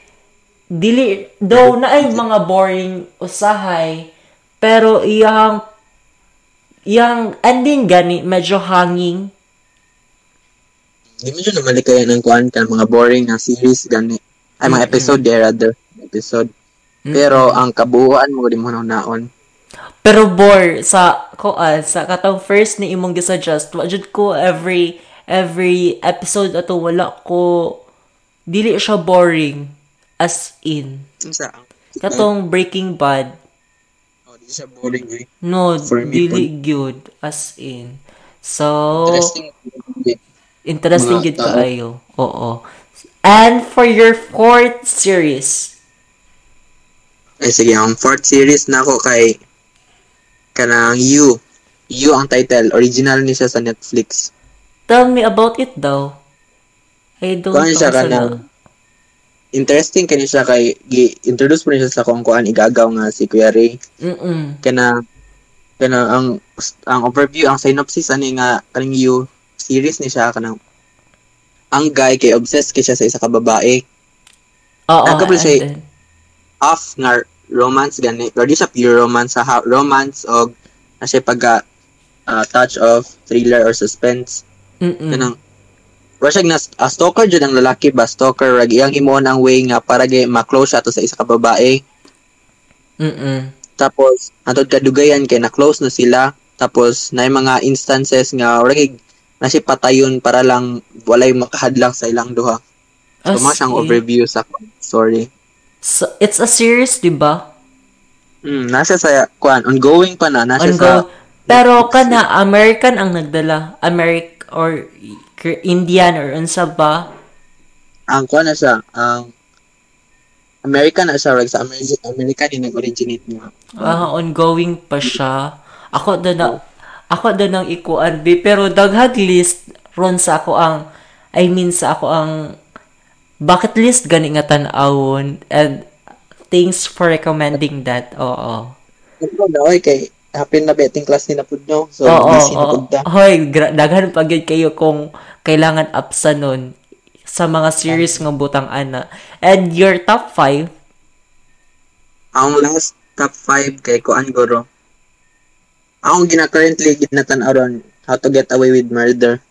C: Dili though na ay mga boring usahay pero iyang iyang ending gani medyo hanging.
D: Hindi mo siya namalikayan ng kuan kan mga boring na series gani. Ay mga episode there rather. Episode. Pero ang kabuuan mo di mo naon.
C: Pero bore sa ko ah, sa katong first ni imong gisuggest, wa jud ko every every episode ato wala ko dili siya boring as in.
D: Unsa?
C: Katong Breaking Bad,
D: Oh, di siya boring eh.
C: no,
D: For me,
C: dili good as in. So,
D: Interesting.
C: Interesting gid kaayo. Oo. And for your fourth series,
D: Ay sige, ang fourth series na ako kay kanang You. You ang title. Original ni siya sa Netflix.
C: tell me about it daw. I don't
D: Kuhaan siya ka na-. Interesting kani siya kay gi-introduce mo niya sa kung kuan igagaw nga si Kuya Ray.
C: Mm-mm.
D: Kana kana ang ang overview ang synopsis ani nga kaning You series ni siya kanang ang guy kay obsessed kay siya sa isa ka babae.
C: Oo,
D: Nagkabal siya-
C: then-
D: Off nga romance gani. Pero di siya pure romance sa ha- romance og na siya pagka ah, touch of thriller or suspense.
C: Mm-mm.
D: kanang siya na a stalker jud ang lalaki ba stalker rag iyang himuon ang way nga para gay ma-close siya to sa isa ka babae
C: Mm-mm.
D: tapos antod kadugayan kay na-close na sila tapos na mga instances nga rag na siya patayon para lang walay makahadlang sa ilang duha so
C: As
D: mo siyang overview sa story
C: So, it's a series, di ba?
D: mm, nasa sa kuan ongoing pa na nasa sa
C: Ongo. Pero kana American ang nagdala. Americ or Indian or unsa ba?
D: ang kuan na siya ang American na siya rag sa American American yung nag-originate niya
C: Ah, ongoing pa siya. Ako da na ako da nang ikuan bi pero daghag list ron sa ako ang I mean sa ako ang bucket list gani nga tan-awon and thanks for recommending that. Oo.
D: Ano na oy kay happy na betting class ni na pud no. So
C: Oo,
D: busy na
C: oo.
D: pud ta.
C: Hoy, gra- daghan pa gyud kayo kung kailangan upsa nun sa mga series nga butang ana. And your top 5,
D: Ang last top 5 kay Kuan Goro. Akong gina currently ginatan aron How to Get Away with Murder.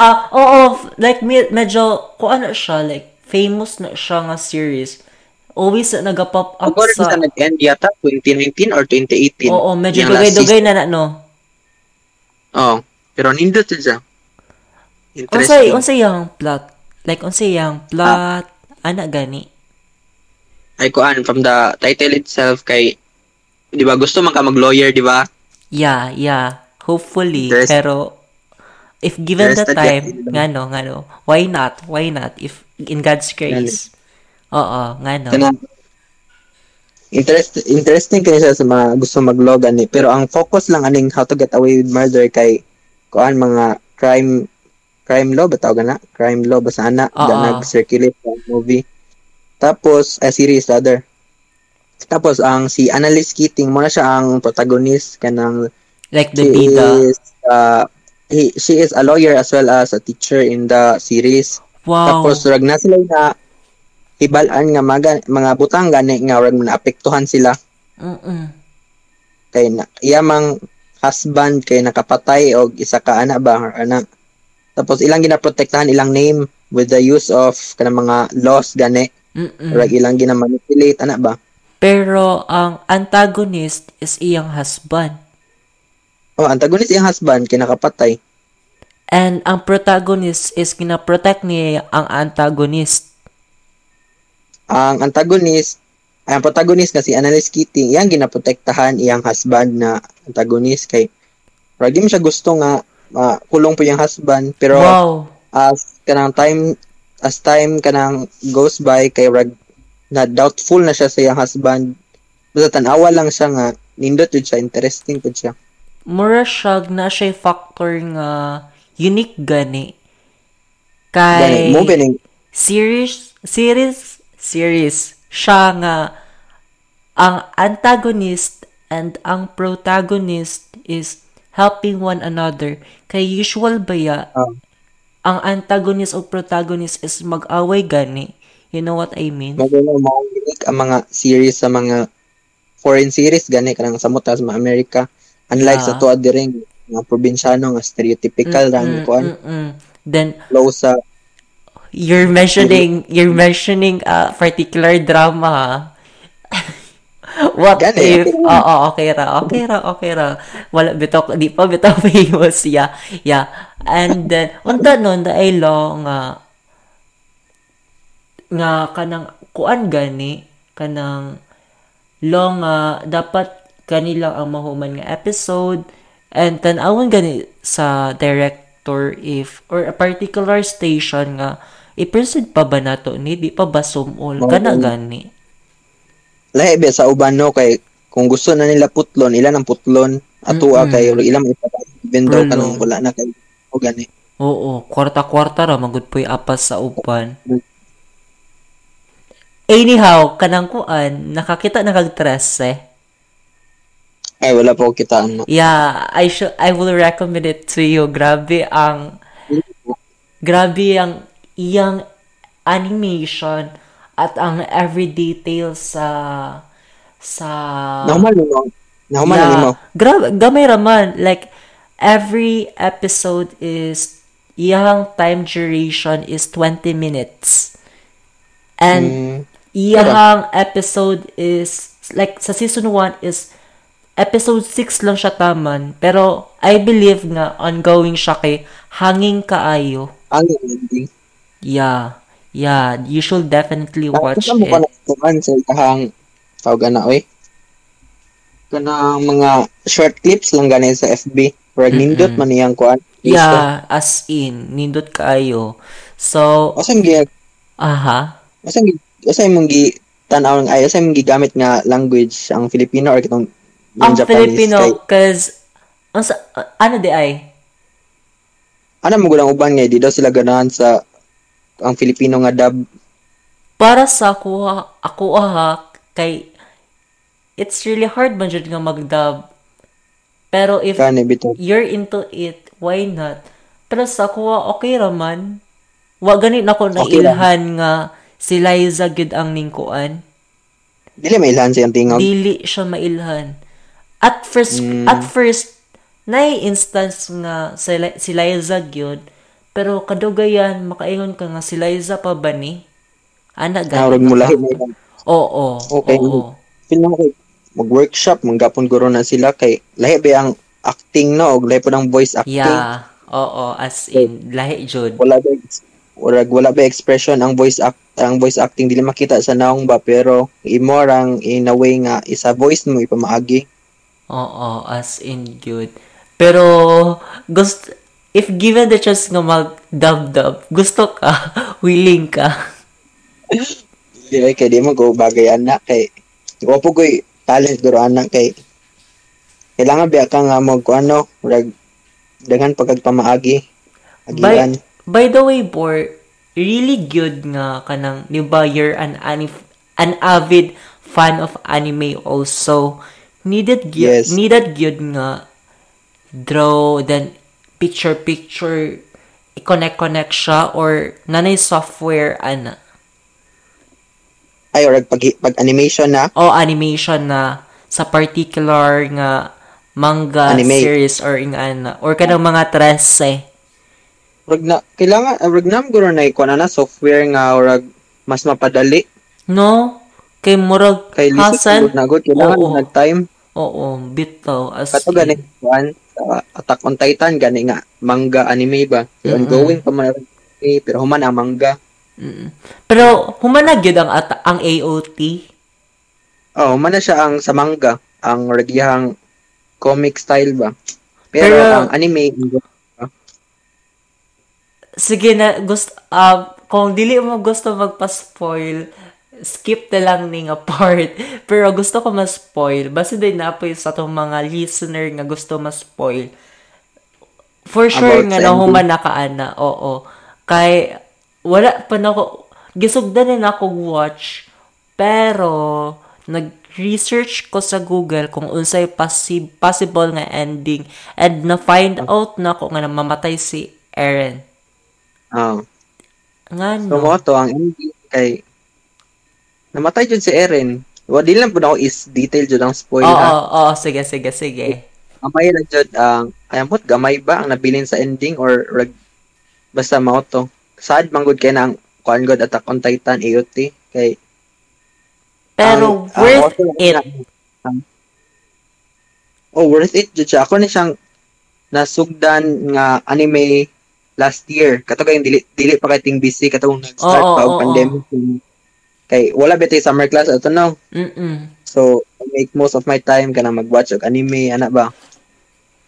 C: ah, oo, like me, medyo, kung ano siya, like, famous na siya nga series. Always na nagapop up
D: Ako
C: sa,
D: sa nag-end yata 2019 or 2018.
C: oo, medyo dugay-dugay na na, no?
D: Oo. Pero nindot siya.
C: Unsay,
D: Interesting.
C: unsay yung plot? Like, unsay yung plot? Ana gani?
D: Ay Kuan, from the title itself kay di ba gusto man ka mag-lawyer, di ba?
C: Yeah, yeah. Hopefully.
D: Interest-
C: Pero, if given the time, nga no, nga no, why not? Why not? If, in God's grace. Oo, nga no.
D: Kana interest, interesting kaya siya sa mga gusto mag-law gani. Pero ang focus lang aning how to get away with murder kay kuan mga crime crime law ba tawag na? Crime law ba sana
C: Oo.
D: na nag-circulate sa movie. Tapos a series rather. Tapos ang si Annalise Keating mo na siya ang protagonist kanang
C: Like the
D: she
C: bida.
D: is uh, he, she is a lawyer as well as a teacher in the series.
C: Wow.
D: Tapos rag na sila na hibalan nga mga, mga butang gani nga rag naapektuhan sila
C: Mm-mm.
D: kay na iyamang husband kay nakapatay og isa ka ana ba or ana. Tapos ilang ginaprotektahan ilang name with the use of kanang mga laws gani
C: Mm-mm.
D: rag ilang ginamanipulate ana ba.
C: Pero ang antagonist is iyang husband.
D: Oh, antagonist iyang husband kay nakapatay.
C: And ang protagonist is kina-protect niya ang antagonist.
D: Ang antagonist ang protagonist nga si Annalise Keating, iyang ginaprotektahan iyang husband na antagonist kay rag di mo siya gusto nga kulong po iyang husband pero
C: wow.
D: as kanang time as time kanang goes by kay rag na doubtful na siya sa iyang husband basta tanawa lang siya nga nindot jud siya interesting pud siya
C: Mura siya na siya factor nga unique gani.
D: gani
C: Kay
D: mo ganing
C: series series series siya nga ang antagonist and ang protagonist is helping one another. Kay usual ba ya,
D: Ah.
C: ang antagonist o protagonist is mag-away gani. You know what I mean?
D: Magano mo unique ang mga series sa mga foreign series gani kanang sa mutas sa Amerika. Unlike
C: Yeah.
D: sa tuwa diring mga probinsyano nga stereotypical ra
C: Mm,
D: kuan
C: mm-mm. Then,
D: low sa
C: you're mentioning, you're mentioning a particular drama, ha? What
D: Gani,
C: if, oo, okay ra, okay ra, okay ra. Wala, bitaw, di pa bitaw famous, yeah, yeah. And then, unta nun, dahil lo, nga, nga, kanang, kuan gani, kanang, lo nga, dapat kanila ang mahuman nga episode, and tanawon gani sa director if, or a particular station nga, i-present pa ba nato ni, di pa ba sumol,
D: Oo.
C: kana gani.
D: lahi ba sa uban no kay kung gusto na nila putlon ila ng putlon atua
C: Mm-mm.
D: kay ilang ipatay even
C: True.
D: kanang wala na kay o gani
C: Oo, kwarta-kwarta ra magud po'y apas sa upan. Anyhow, kanang kuan, nakakita na kag eh.
D: ay wala pa ko kitaan no
C: Yeah, I should I will recommend it to you. Grabe ang grabe ang iyang animation at ang every detail sa sa
D: nahuman mo nahuman na nimo
C: Grabe, gamay raman. Like, every episode is, iyang time duration is 20 minutes. And,
D: Mm,
C: iyang episode is, like, sa season 1 is, episode 6 lang siya taman. Pero, I believe nga, ongoing siya kay hanging kaayo.
D: ang ending
C: Yeah. Yeah, you should definitely watch
D: mo
C: it.
D: na tuman sa kahang tawag na oy kanang mga short clips lang gani sa FB Pero nindot man iyang kuan
C: Yeah, as in, nindot kaayo. So,
D: Asang gi
C: aha.
D: asang gi asang mong gi tan-aw ng ay asang mong gigamit nga language ang Filipino or kitong
C: ang
D: Japanese
C: Filipino,
D: kay
C: cause, ang sa, uh, ano di ay?
D: ana mo gulang uban nga di daw sila ganahan sa ang Filipino nga dub
C: Para sa ako, ha- ako aha, kay, it's really hard man dyan nga mag-dub. Pero if
D: kani
C: you're into it, why not? Pero sa ako, ha, okay raman. Wa ganit na ko
D: Okay lang.
C: nailhan nga si Liza gid ang ningkuan.
D: dili mailhan siyang tingog
C: Dili siya mailhan. At first,
D: Mm.
C: at first, nay instance nga si, si Liza gyud pero kadugayan makaingon ka nga si Liza pa ba ni? Ana
D: Narog mo lahi mo
C: Oo.
D: Okay.
C: Oo.
D: kay mag-workshop manggapon guro na sila kay lahi ba ang acting no og lahi po ng voice acting
C: Yeah. Oo, as in lahi jud.
D: wala ba wala, wala ba expression ang voice act ang voice acting dili makita sa naong ba pero imo rang in a way nga isa voice mo ipamaagi
C: Oo, as in good. Pero gusto if given the chance nga mag dub dub, gusto ka, willing ka.
D: di ba kay di mo go bagay anak kay wa po koy talent guro anak kay kailangan ba ka nga mag ano rag daghan pagkagpamaagi agian
C: By, by the way, Bor, really good nga kanang, di ba, you're an, anif- an avid fan of anime also. Needed
D: Yes.
C: needed good nga draw, then picture-picture, i-connect-connect siya, or nanay software, ana.
D: ay rag pag, pag animation na
C: o animation na sa particular nga manga
D: Anime.
C: series or ing ana or kanang mga 13
D: rag na kailangan rag nam guro na ikuan na software nga rag mas mapadali
C: no kay murag
D: kay lisod na gud kailangan
C: Oo.
D: nag time
C: oo bitaw as
D: Kato gani kuan sa Attack on Titan gani nga manga anime ba. So,
C: Mm-mm.
D: ongoing pa man pero human ang manga.
C: Mm. pero humanag yun ang ata- ang AOT
D: Oh, human na siya ang sa manga, ang ragyahang comic style ba. Pero,
C: Pero-
D: ang anime
C: sige na gusto ah, kung dili mo gusto magpa-spoil skip na lang ni nga part. Pero gusto ko ma-spoil basta din na po sa tong mga listener nga gusto ma-spoil. For sure
D: About
C: nga
D: sa
C: nahuman na kaana oo. Kay wala pa na ako gisugdan na ako watch pero nag-research ko sa Google kung unsay possi- possible nga ending. And na-find out na ko nga mamatay si Eren.
D: Oh.
C: Nga
D: So
C: no.
D: mo to ang ending kay namatay jud si Eren. Wa di lang pud ako is detail jud ang spoil
C: Oo,
D: ha.
C: oo, oo, sige, sige, sige.
D: Gamay lang jud ang ayamot gamay ba ang nabilin sa ending or rag, basta mao to. Sad man gud kay na ang kuan god Attack on Titan AOT kay
C: Pero
D: ang-
C: worth
D: author-
C: it.
D: ang- oh, worth it jud siya. Ako na siyang nasugdan nga anime last year. Kato kay dili dili pa kay ting busy katong nag-start
C: Oo,
D: pa og
C: oo,
D: pandemic. Kay wala ba tayo summer class ato no.
C: Mm-mm.
D: So, I make most of my time kana mag-watch og anime ana ba.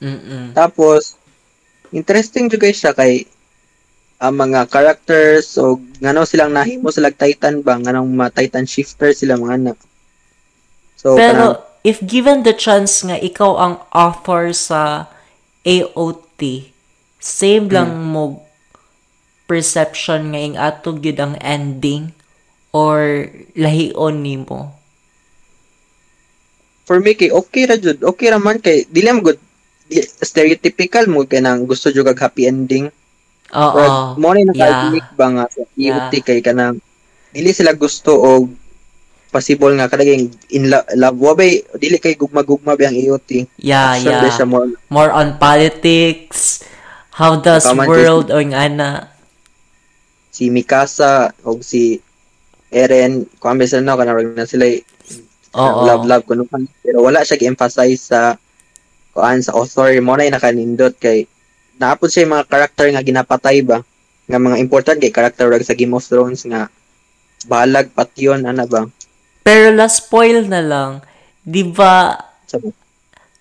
C: Mm-mm.
D: Tapos interesting jud kay siya kay ang mga characters o ngano silang nahimo sila Titan ba nganong mga Titan shifter sila mga anak. So kanang-
C: Pero, if given the chance nga ikaw ang author sa AOT, same
D: Hmm.
C: lang mo perception nga ing atog yun ang ending or lahion nimo.
D: for me kay okay ra jud okay ra man kay dili man good di- stereotypical mo kay nang gusto jud kag happy ending
C: Oo.
D: Or mo ni
C: yeah.
D: naka-unique ba nga sa
C: Yeah.
D: EOT kay kanang dili sila gusto og possible nga kadaging in lo- love wa bay dili kay gugma-gugma ba ang EOT
C: Yeah,
D: Action
C: yeah.
D: siya more
C: More on politics, how does
D: Kaman
C: world o nga ana.
D: si Mikasa o si Eren kuan ba sila na kanang na sila
C: Oo.
D: love love kuno pa. Pero wala siya gi-emphasize sa kuan sa author mo na nakanindot kay naapod siya yung mga character nga ginapatay ba? Nga mga important kay character rag sa Game of Thrones nga balag patyon ana ba?
C: Pero last spoil na lang, di ba,
D: sa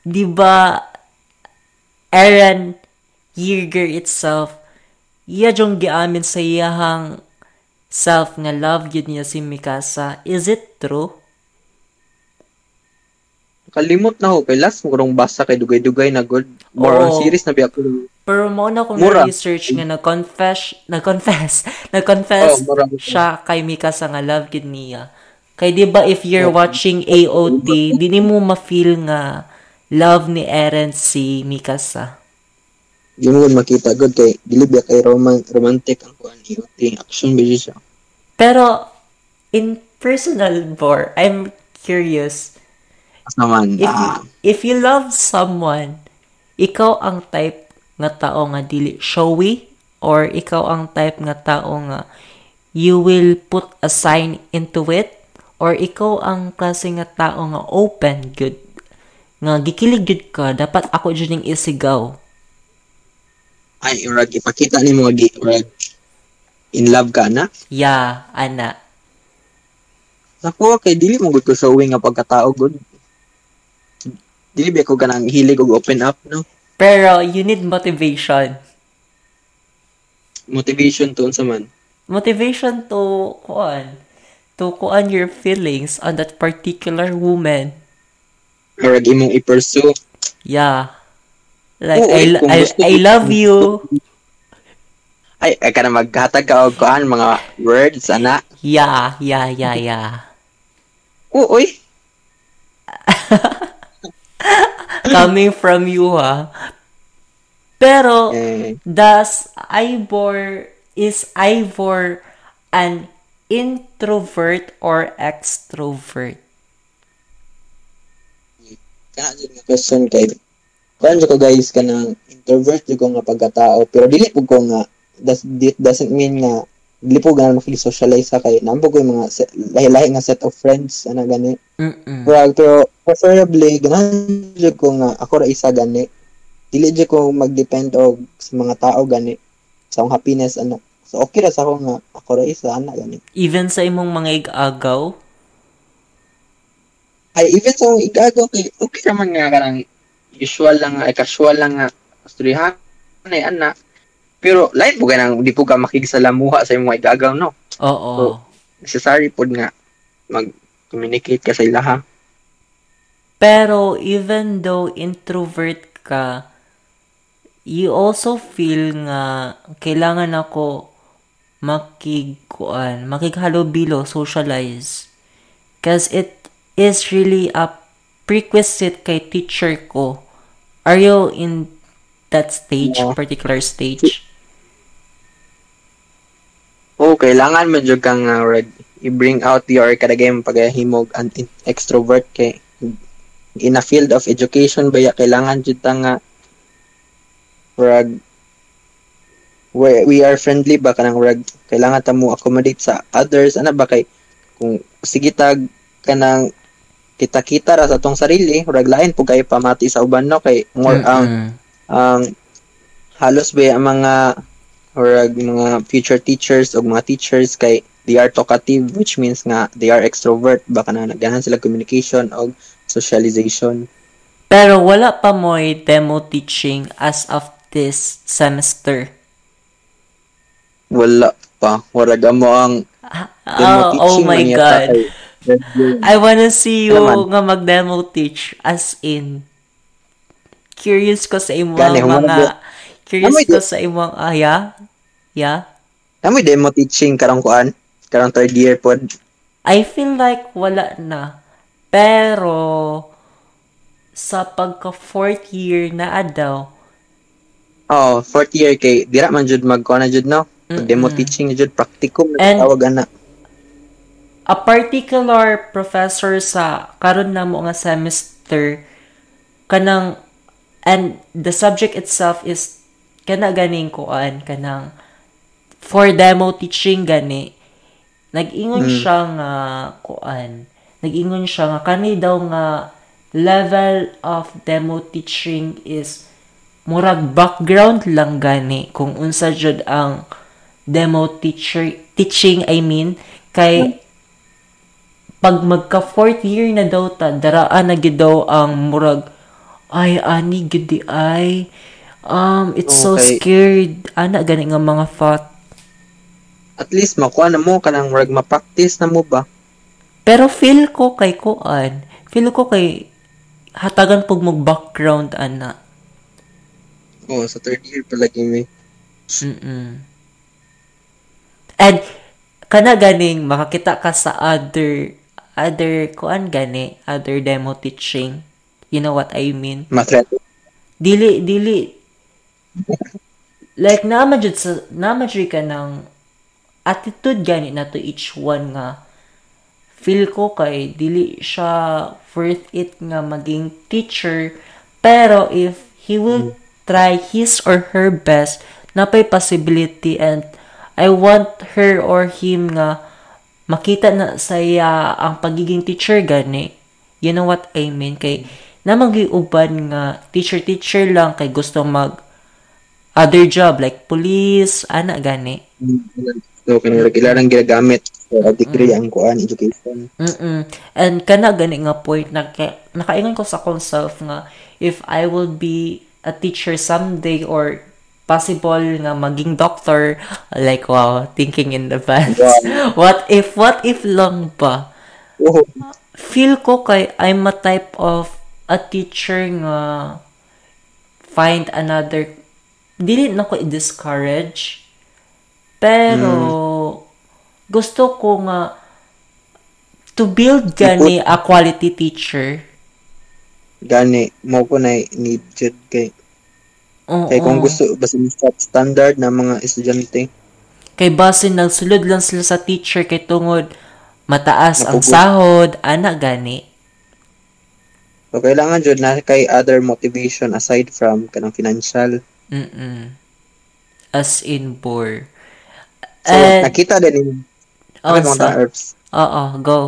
C: di ba, Eren Yeager itself, iya jong giamin sa iyahang self nga love yun niya si Mikasa. Is it true?
D: kalimot na ho kay last mo kurong basa kay dugay-dugay na good more on
C: Oo.
D: series na biya ko
C: Pero mo na kung
D: Mura.
C: research nga nag-confess, nag-confess, nag-confess
D: Oh, mura.
C: siya kay Mikasa nga love yun niya. Kay di ba if you're watching AOT, di ni mo ma-feel nga love ni Eren si Mikasa.
D: Mo gud makita good kay dili biya kay roman romantic ang kuan EOT action ba siya
C: Pero, in personal bore, I'm curious,
D: naman
C: if,
D: ah,
C: if you love someone, ikaw ang type nga tao nga dili showy, or ikaw ang type nga tao nga you will put a sign into it, or ikaw ang klase nga tao nga open, good, nga gikilig gud ka, dapat ako dyan yung isigaw.
D: Ay urag ipakita ni mo gi urag in love ka na
C: Yeah, ana.
D: Ako kay dili mo gud ko showing nga pagkatao gud. Dili ba ko ganang hilig og open up no.
C: Pero, you need motivation.
D: Motivation to unsa man.
C: motivation to kuan to kuan your feelings on that particular woman.
D: Or imong i-pursue.
C: Yeah. Like
D: Oo,
C: I,
D: eh,
C: I,
D: gusto
C: I love you.
D: Ay, ay ka na maghatag ka og kuan mga words ana.
C: Yeah, yeah, yeah, yeah.
D: Oy.
C: Coming from you ha. Pero
D: Eh,
C: does Ivor is Ivor an introvert or extrovert?
D: jud question kay kuan jud ko guys kanang introvert jud ko nga pagkatao pero dili pug ko nga does it doesn't mean nga dili po ganang makisocialize sa kay nampo ko yung mga set, lahi-lahi nga set of friends ana gani
C: Mm-mm.
D: Well, pero preferably, ganahan dyan ko nga ako ra isa gani. Dili dyan ko mag-depend og sa mga tao gani. Sa akong happiness, ano. So, okay ra sa ako nga ako ra isa, ana gani.
C: Even sa imong mga igagaw?
D: Ay, even sa akong igagaw, kay okay naman nga karang usual lang nga, ay casual lang nga, storyahan, ay ana. Pero, lain po ganang, di po ka makigsalamuha sa imong mga igagaw, no?
C: Oo.
D: Necessary po nga, mag-communicate ka sa ilaha.
C: Pero even though introvert ka, you also feel nga kailangan ako makigkuan, makighalubilo, socialize. Cause it is really a prerequisite kay teacher ko. Are you in that stage,
D: Yeah.
C: particular stage?
D: Oo, kailangan man jud kang uh, i-bring out your kadagay pagahimog an extrovert kay in a field of education baya kailangan jud ta nga rag we, we are friendly ba kanang rag kailangan ta mo accommodate sa others ana ba kay kung sige tag kanang kita-kita ra sa tong sarili rag lain po kay pamati sa uban no kay more ang
C: Mm-mm.
D: ang halos ba ang mga or mga future teachers o mga teachers kay they are talkative which means nga they are extrovert baka na nagdanan sila communication o socialization
C: Pero wala pa mo'y demo teaching as of this semester.
D: wala pa warag mo ang
C: Oh,
D: demo
C: oh
D: teaching
C: my
D: man yata
C: God.
D: kay-
C: I wanna see you
D: Naman.
C: nga mag-demo teach as in. Curious ko sa
D: Gani, humana
C: mga... Curious
D: Amoy
C: ko sa imong... Ah, yeah? Yeah?
D: Amoy demo teaching karong kuan karong third year pod
C: I feel like wala na. Pero, sa pagka fourth year na daw,
D: oh fourth year kay dira man jud mag na jud no
C: Mm-mm.
D: demo teaching jud practicum na tawag ana
C: a particular professor sa karon na mo nga semester kanang and the subject itself is kana ganing kuan kanang for demo teaching gani. Nag-ingon
D: Mm.
C: siya nga kuan nag-ingon siya nga kani daw nga level of demo teaching is murag background lang gani kung unsa jud ang demo teacher teaching I mean. Kay pag magka fourth year na daw ta daraan na gid daw ang murag ay ani gid di ay. Um it's so
D: Okay.
C: scared. Ana gani nga mga thought.
D: At least makuha na mo kanang rag ma-practice na mo ba?
C: Pero feel ko kay kuan feel ko kay hatagan pug mag background ana.
D: Oh sa third year pa lagi may
C: Mm-mm. And kana ganing makakita ka sa other other kuan gani, other demo teaching. You know what I mean?
D: ma-threat
C: Dili dili like naman jud sa jud ka ng attitude gani na to each one nga feel ko kay dili siya worth it nga maging teacher pero if he will try his or her best napay possibility and I want her or him nga makita na saya ang pagiging teacher gani you know what I mean kay namang giuban nga teacher teacher lang kay gusto mag other job like police ana gani
D: So, kanang ilang ginagamit sa degree ang kuan education.
C: Mm-mm. And kana gani nga point na nakaingon ko sa akong self nga if I will be a teacher someday or possible nga maging doctor like wow thinking in advance what if what if lang ba?
D: Oh,
C: feel ko kay I'm a type of a teacher nga find another dili na ko i-discourage pero gusto ko nga to build gani a quality teacher.
D: Gani mo ko na need jud kay
C: Oo.
D: kay kung gusto basta standard na mga estudyante
C: kay basin nagsulod lang sila sa teacher kay tungod mataas ang
D: Napugot.
C: sahod ana gani.
D: So kailangan jud na kay other motivation aside from kanang financial.
C: Mm as in bore
D: so
C: And-
D: nakita din
C: oh,
D: ano
C: sa-
D: mga herbs.
C: Oo go.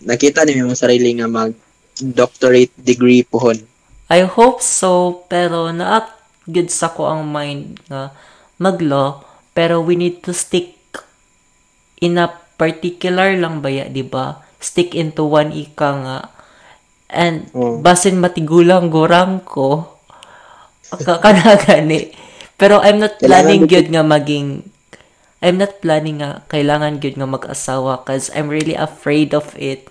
D: Nakita ni mo sarili nga mag doctorate degree pohon
C: I hope so, pero naak good sa ko ang mind nga mag-law, pero we need to stick in a particular lang baya, di ba? Stick into one ika nga. And
D: Oh.
C: basin matigulang gurang ko, ka- kana gani. Pero I'm not planning good nga maging I'm not planning nga kailangan good nga mag-asawa cause I'm really afraid of it.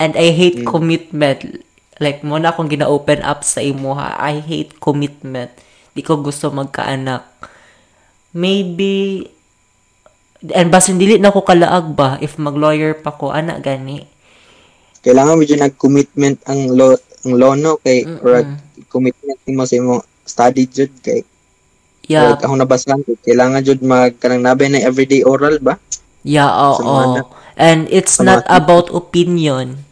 C: And I hate commitment. Like, mo na akong gina-open up sa imo ha. I hate commitment. Di ko gusto magkaanak. Maybe, and basin dili na ko kalaag ba if mag-lawyer pa ko, anak gani.
D: kailangan medyo nag-commitment ang lo ang lono kay or commitment mo sa imo study jud kay
C: Yeah.
D: Like, ako nabasahan ko, kailangan jud mag kanang nabay na everyday oral ba?
C: Yeah, oo.
D: Mga anak.
C: And it's
D: Sa
C: not about opinion.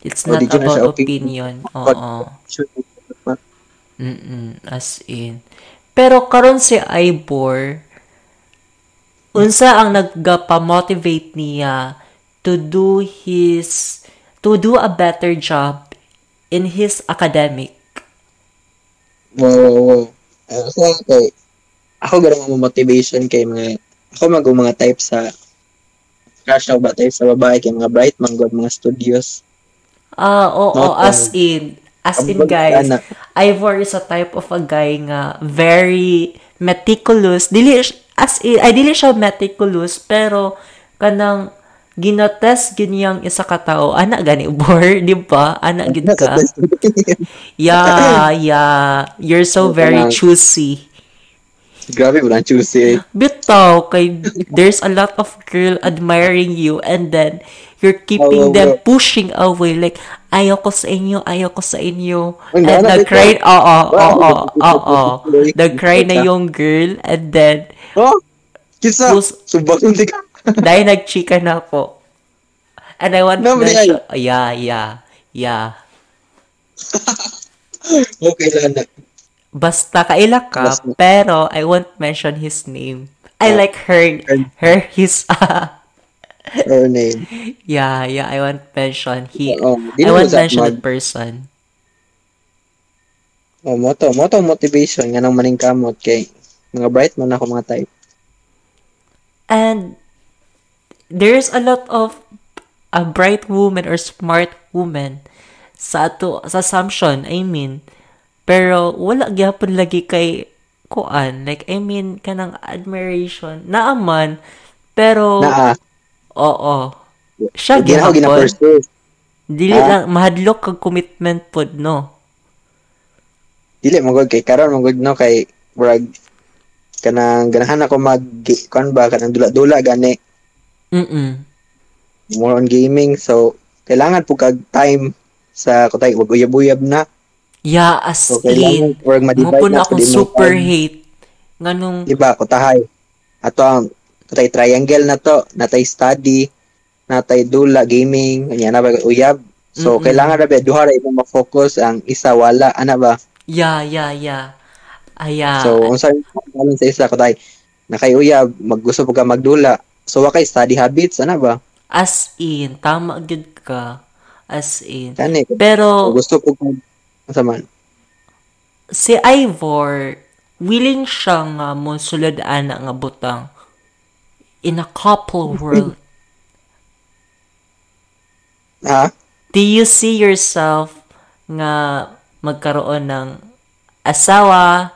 C: It's not about
D: opinion.
C: opinion. Oo. Mm-mm, as in. Pero karon si Ibor, unsa ang nagpa-motivate niya to do his to do a better job in his academic.
D: Wow, wow, wow. So, kay, ako ganun mo motivation kay mga, ako mag mga type sa, crush ako ba type sa babae kay mga bright, mga good, mga studios.
C: Ah, oo,
D: Not
C: as in, as in guys,
D: ana.
C: Ivor is a type of a guy nga very meticulous. Dili as in, ay dili siya meticulous pero kanang ginatest ganyang isa ka tao. Ana gani bor di ba? Ana gid ka? yeah yeah. You're so very choosy.
D: Grabe, walang choosy.
C: bitaw kay there's a lot of girl admiring you and then you're keeping
D: Oo,
C: them pushing away like ayaw ko sa inyo ayaw ko sa inyo. And the cry oo oo oo the cry na yung girl and then
D: Oh, kisa, subak hindi ka.
C: dahil nagchika na ako and I want to
D: No, but
C: mention yeah yeah yeah.
D: Okay lang na.
C: Basta kaila ka,
D: Basta-
C: pero I won't mention his name. I like her, her, his,
D: Her name.
C: yeah, yeah, I won't mention he,
D: Oo, di
C: I
D: mag-
C: that person.
D: Oh, moto, moto motivation nga nang maning kamot kay mga bright man ako mga type.
C: And there's a lot of a bright woman or smart woman sa ato sa assumption, I mean. Pero wala gyapon lagi kay kuan, like I mean kanang admiration naaman pero
D: Naa,
C: oo. Siya
D: gina
C: gyapon.
D: pursue.
C: Dili
D: Ah.
C: lang mahadlok kag commitment pod no.
D: Dili magod kay karon magod no kay brag kanang ganahan ako mag kon ba kanang dula-dula gani
C: Mm.
D: more on gaming so kailangan po kag time sa kutay wag uyab-uyab na
C: Yeah, as
D: so
C: in.
D: ma-divide
C: Mapun
D: na
C: akong super hate. Nganong
D: Diba, kutahay. Ato ang kutay triangle na to, natay study, natay dula, gaming, kanya na ba uyab. So,
C: Mm-mm.
D: kailangan na ba, duha ra imo ma-focus, ang isa wala, ana ba?
C: yeah, yeah, yeah. Aya.
D: So, kung saan balance sa isa, kutay, nakay uyab, mag gusto po ka magdula. So, wakay study habits, ana ba?
C: as in, tama gid ka. As in.
D: Kani,
C: Pero
D: gusto ka, asa man.
C: si Ivor, willing siya nga mo sulod ana nga butang in a couple world.
D: Ha?
C: Do you see yourself nga magkaroon ng asawa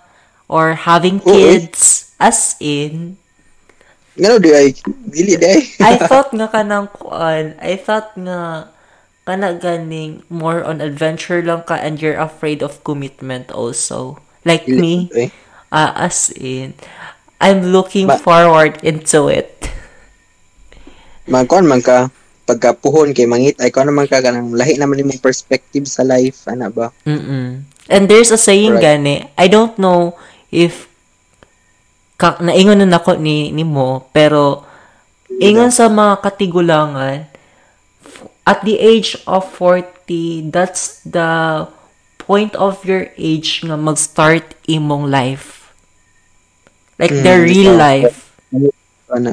C: or having
D: eh.
C: kids as in
D: Ngano di ay, dili di ay.
C: I thought nga kanang kuan I thought nga kana ganing more on adventure lang ka and you're afraid of commitment also like me ah as in I'm looking
D: Ba-
C: forward into it
D: Magkuhan man ka, pagkapuhon kay mangit, ay kuhan naman ka, kanang lahi naman imong perspective sa life, ana ba?
C: Mm-mm. And there's a saying
D: Correct.
C: gani, I don't know if ka, naingon na nako ni ni mo, pero ingon sa mga katigulangan, at the age of 40, that's the point of your age nga mag-start imong life. Like the
D: Mm,
C: real
D: ikaw.
C: life.
D: Ana,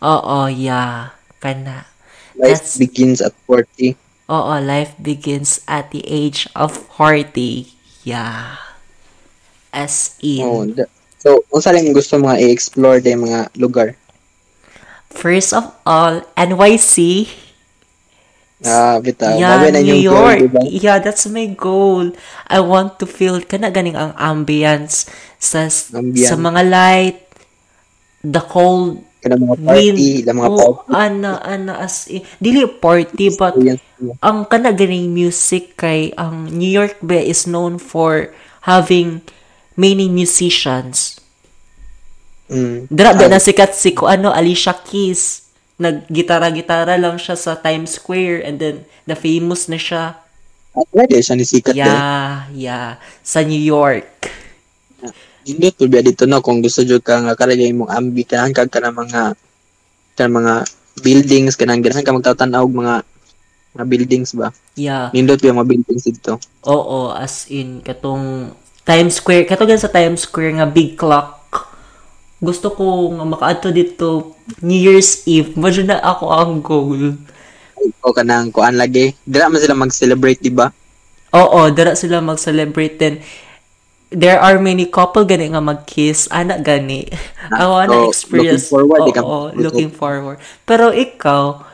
C: Oo, yeah. Kana.
D: life
C: That's-
D: begins at 40.
C: Oo, life begins at the age of 40. Yeah. As in.
D: Oh, da- so, unsa lang gusto mga i-explore day mga lugar?
C: First of all, NYC.
D: Ah, bitaw.
C: yeah,
D: Mabe na
C: New
D: yung goal,
C: York.
D: diba?
C: Yeah, that's my goal. I want to feel kana ganing ang ambience sa
D: Ambience.
C: sa mga light, the cold
D: Kana mga party,
C: wind.
D: mga
C: oh,
D: party.
C: ana ana as in, dili party but ang kana ganing music kay ang New York ba is known for having many musicians.
D: Mm.
C: Dra na sikat si ko ano Alicia Keys. Naggitara-gitara lang siya sa Times Square and then na famous na siya.
D: At pwede siya ni sikat yeah.
C: Yeah, yeah. Sa New York.
D: Hindi to biya dito no kung gusto jud ka nga karagay mong ambi ka kag ka ng mga ka mga buildings kanang ganahan ka magtatan-aw og mga mga buildings ba.
C: Yeah.
D: Nindot yung mga buildings dito.
C: Oo, as in, katong Times Square, katugan sa Times Square nga big clock. Gusto ko nga makaadto dito New Year's Eve. Medyo na ako ang goal.
D: O kanang kuan lagi. Dira man sila mag-celebrate, di ba?
C: Oo, dara sila mag-celebrate then there are many couple gani nga mag-kiss. Anak gani. I wanna
D: So,
C: experience.
D: looking forward, ka
C: Oo,
D: mag-
C: looking forward. Pero ikaw,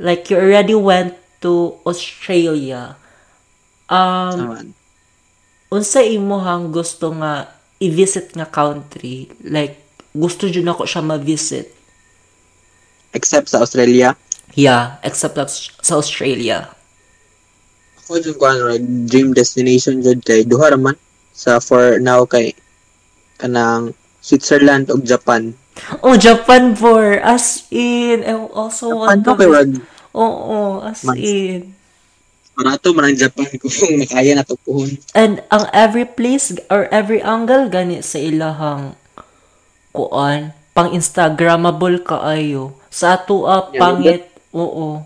C: like you already went to Australia. Um, unsa imuhang gusto nga i-visit nga country? Like, gusto dyan ako siya ma-visit.
D: Except sa Australia.
C: Yeah, except sa Australia.
D: Ako dyan kuan right, dream destination jud kay duha ra man sa for now kay kanang Switzerland ug Japan.
C: Oh, Japan for as in. I also want
D: Japan
C: to
D: to kay rag
C: Oo, as
D: Mas-
C: in.
D: barato man ang Japan kung makaya na to puhon.
C: And ang every place or every angle gani sa ilahang kuan pang Instagrammable kaayo. Sa ato ah,
D: Yeah,
C: pangit. Oo.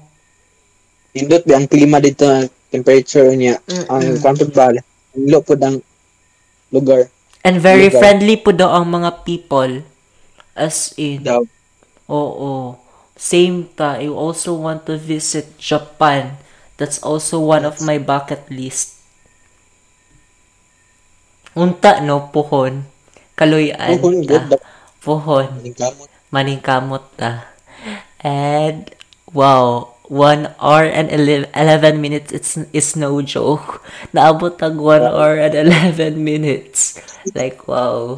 D: Indot ba ang klima dito ang temperature niya
C: Mm-mm.
D: ang kwanto ba ang lo pod ang lugar
C: And very
D: Lugar.
C: friendly po daw ang mga people. As in.
D: daw.
C: Oo. Same ta. I also want to visit Japan. That's also one of my bucket list. Unta no, puhon. Kaluyan
D: Puhon, good
C: ta. Puhon.
D: Ang kamot.
C: Maningkamot ta. And, wow, 1 hour and 11 minutes it's, is no joke. Naabot ang 1 hour and 11 minutes. Like, wow.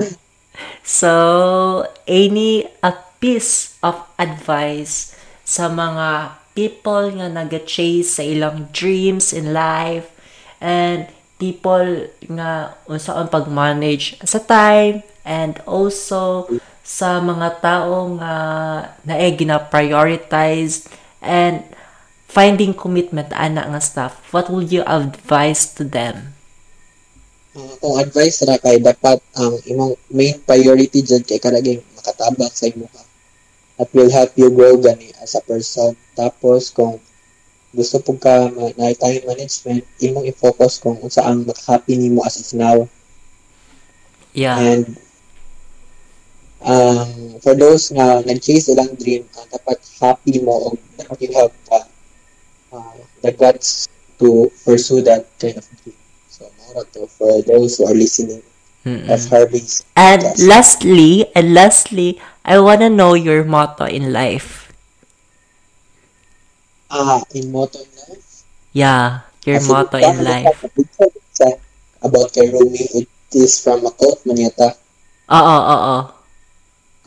C: So, any a piece of advice sa mga people nga nag-chase sa ilang dreams in life and people nga unsaon pag-manage sa time and also sa mga tao nga nae gina-prioritize and finding commitment ana nga stuff what would you advise to them
D: Uh, kung advice ra kay dapat ang imong main priority jud kay karagay makatabang sa imo ka. That will help you grow gani as a person. Tapos kung gusto pug ka ma- na time management, imong i-focus kung unsa ang makahappy nimo as of now.
C: yeah
D: And um, for those nga nag-chase ilang dream, uh, dapat happy mo o dapat you have uh, uh, the guts to pursue that kind of dream. So, mora to for those who are listening
C: Mm-mm.
D: of Harvey's.
C: and lastly and lastly I wanna know your motto in life
D: Ah, in motto in life.
C: yeah your
D: Kasi
C: motto in life
D: ka, dito sa- About kay it is from a quote man yata.
C: oo oo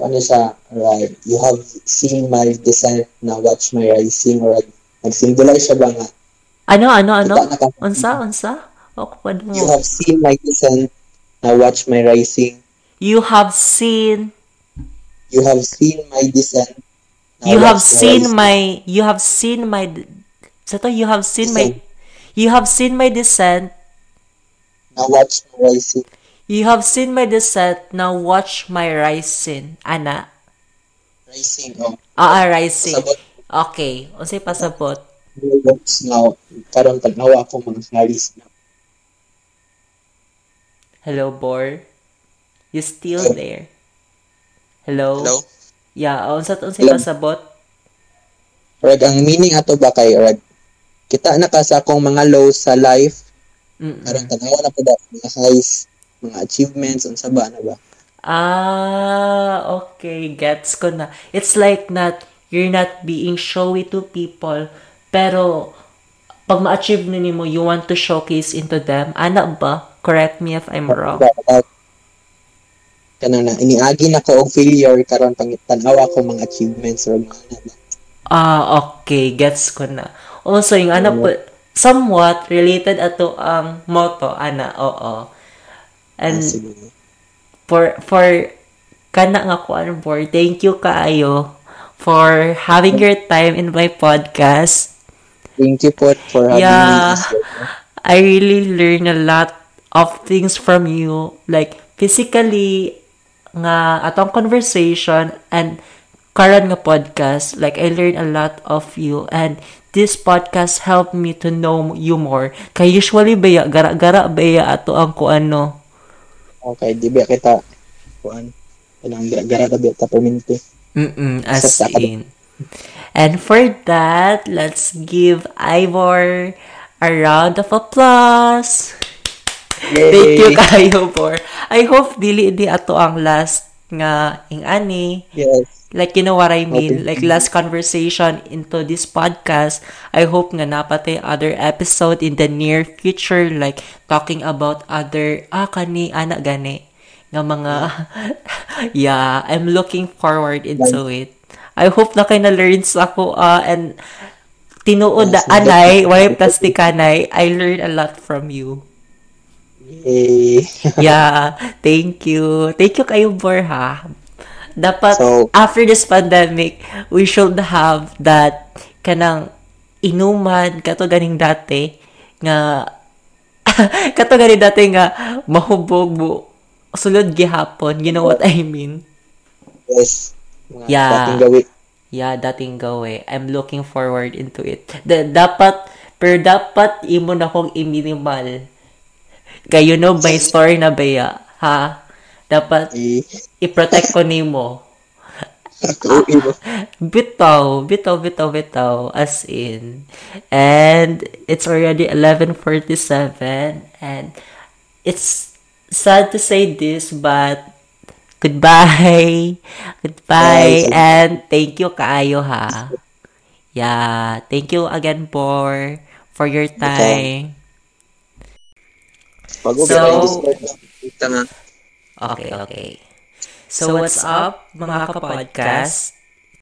D: Ano siya, right, you have seen my descent, now watch my rising, or nag-symbolize siya ba nga?
C: ano ano ano unsa unsa ako pa
D: You have seen my descent, now watch my rising.
C: you have seen
D: You have seen my descent. Now
C: you have seen my you have seen my sa to you have seen my you have seen my descent
D: Now watch my rising.
C: you have seen my descent now watch my rising ana
D: Rising, oh.
C: ah ah, rising
D: Pasabot.
C: okay unsay pasabot
D: Works now. Karon tanawa ako mga halis na.
C: hello bor you still there hello
D: Hello?
C: Yeah unsa unsay
D: Hello?
C: pasabot
D: Rag, ang meaning ato ba kay Rag? Kita na ka sa akong mga lows sa life.
C: Mm-mm.
D: Karon tanawa na po ba mga highs, mga achievements, unsa ba na ba?
C: Ah, okay. Gets ko na. It's like not, you're not being showy to people, pero pag ma-achieve na mo, you want to showcase into them. Ana ba? Correct me if I'm wrong.
D: Ba- ba- Kanang na iniagi na ko og failure karon pang tanawa ko mga achievements or mga ba.
C: Ah, okay. Gets ko na. Also, yung ana po, somewhat related ato ang motto, ana, oo. And
D: Ah,
C: for for kana nga kuan board thank you kaayo for having your time in my podcast.
D: Thank you po for having
C: Yeah.
D: me.
C: I really learn a lot of things from you. Like, physically, nga atong conversation and karon nga podcast, like, I learn a lot of you. And this podcast helped me to know you more. Kay usually, baya, gara-gara, baya, ato ang kuano.
D: Okay, di ba kita kuan ilang gara da beta perminti.
C: Mm-mm, as in. And for that, let's give Ivor a round of applause. Thank you kayo for. I hope dili di ato ang last nga ing ani.
D: Yes.
C: Like you know what I mean?
D: Okay.
C: Like last conversation into this podcast. I hope nga napatay other episode in the near future like talking about other ah kani ana gani nga mga yeah, I'm looking forward into it. I hope na kay na learns ako ah and tinuod na anay, way plastic anay. I learned a lot from you.
D: Eh,
C: yeah, thank you. Thank you kayo, Bor, ha? Dapat,
D: So-
C: after this pandemic, we should have that kanang inuman, kato ganing dati, nga, kato ganing dati nga, mahubog mo, sulod gihapon, you know what I mean?
D: yes. Mga
C: Yeah.
D: dating gawi.
C: Yeah, dating gawe. I'm looking forward into it. Da- dapat, pero dapat imo na kong i-minimal. Kaya you know my story na baya, ha? Dapat
D: Eh,
C: i-protect ko nimo. Bitaw, bitaw, bitaw, bitaw, as in. And it's already 11.47 and it's sad to say this, but goodbye. Goodbye.
D: Yes.
C: And thank you kaayo ha. Yeah, thank you again for for your time.
D: Pag
C: So-. Okay, okay. So what's up mga kapodcast?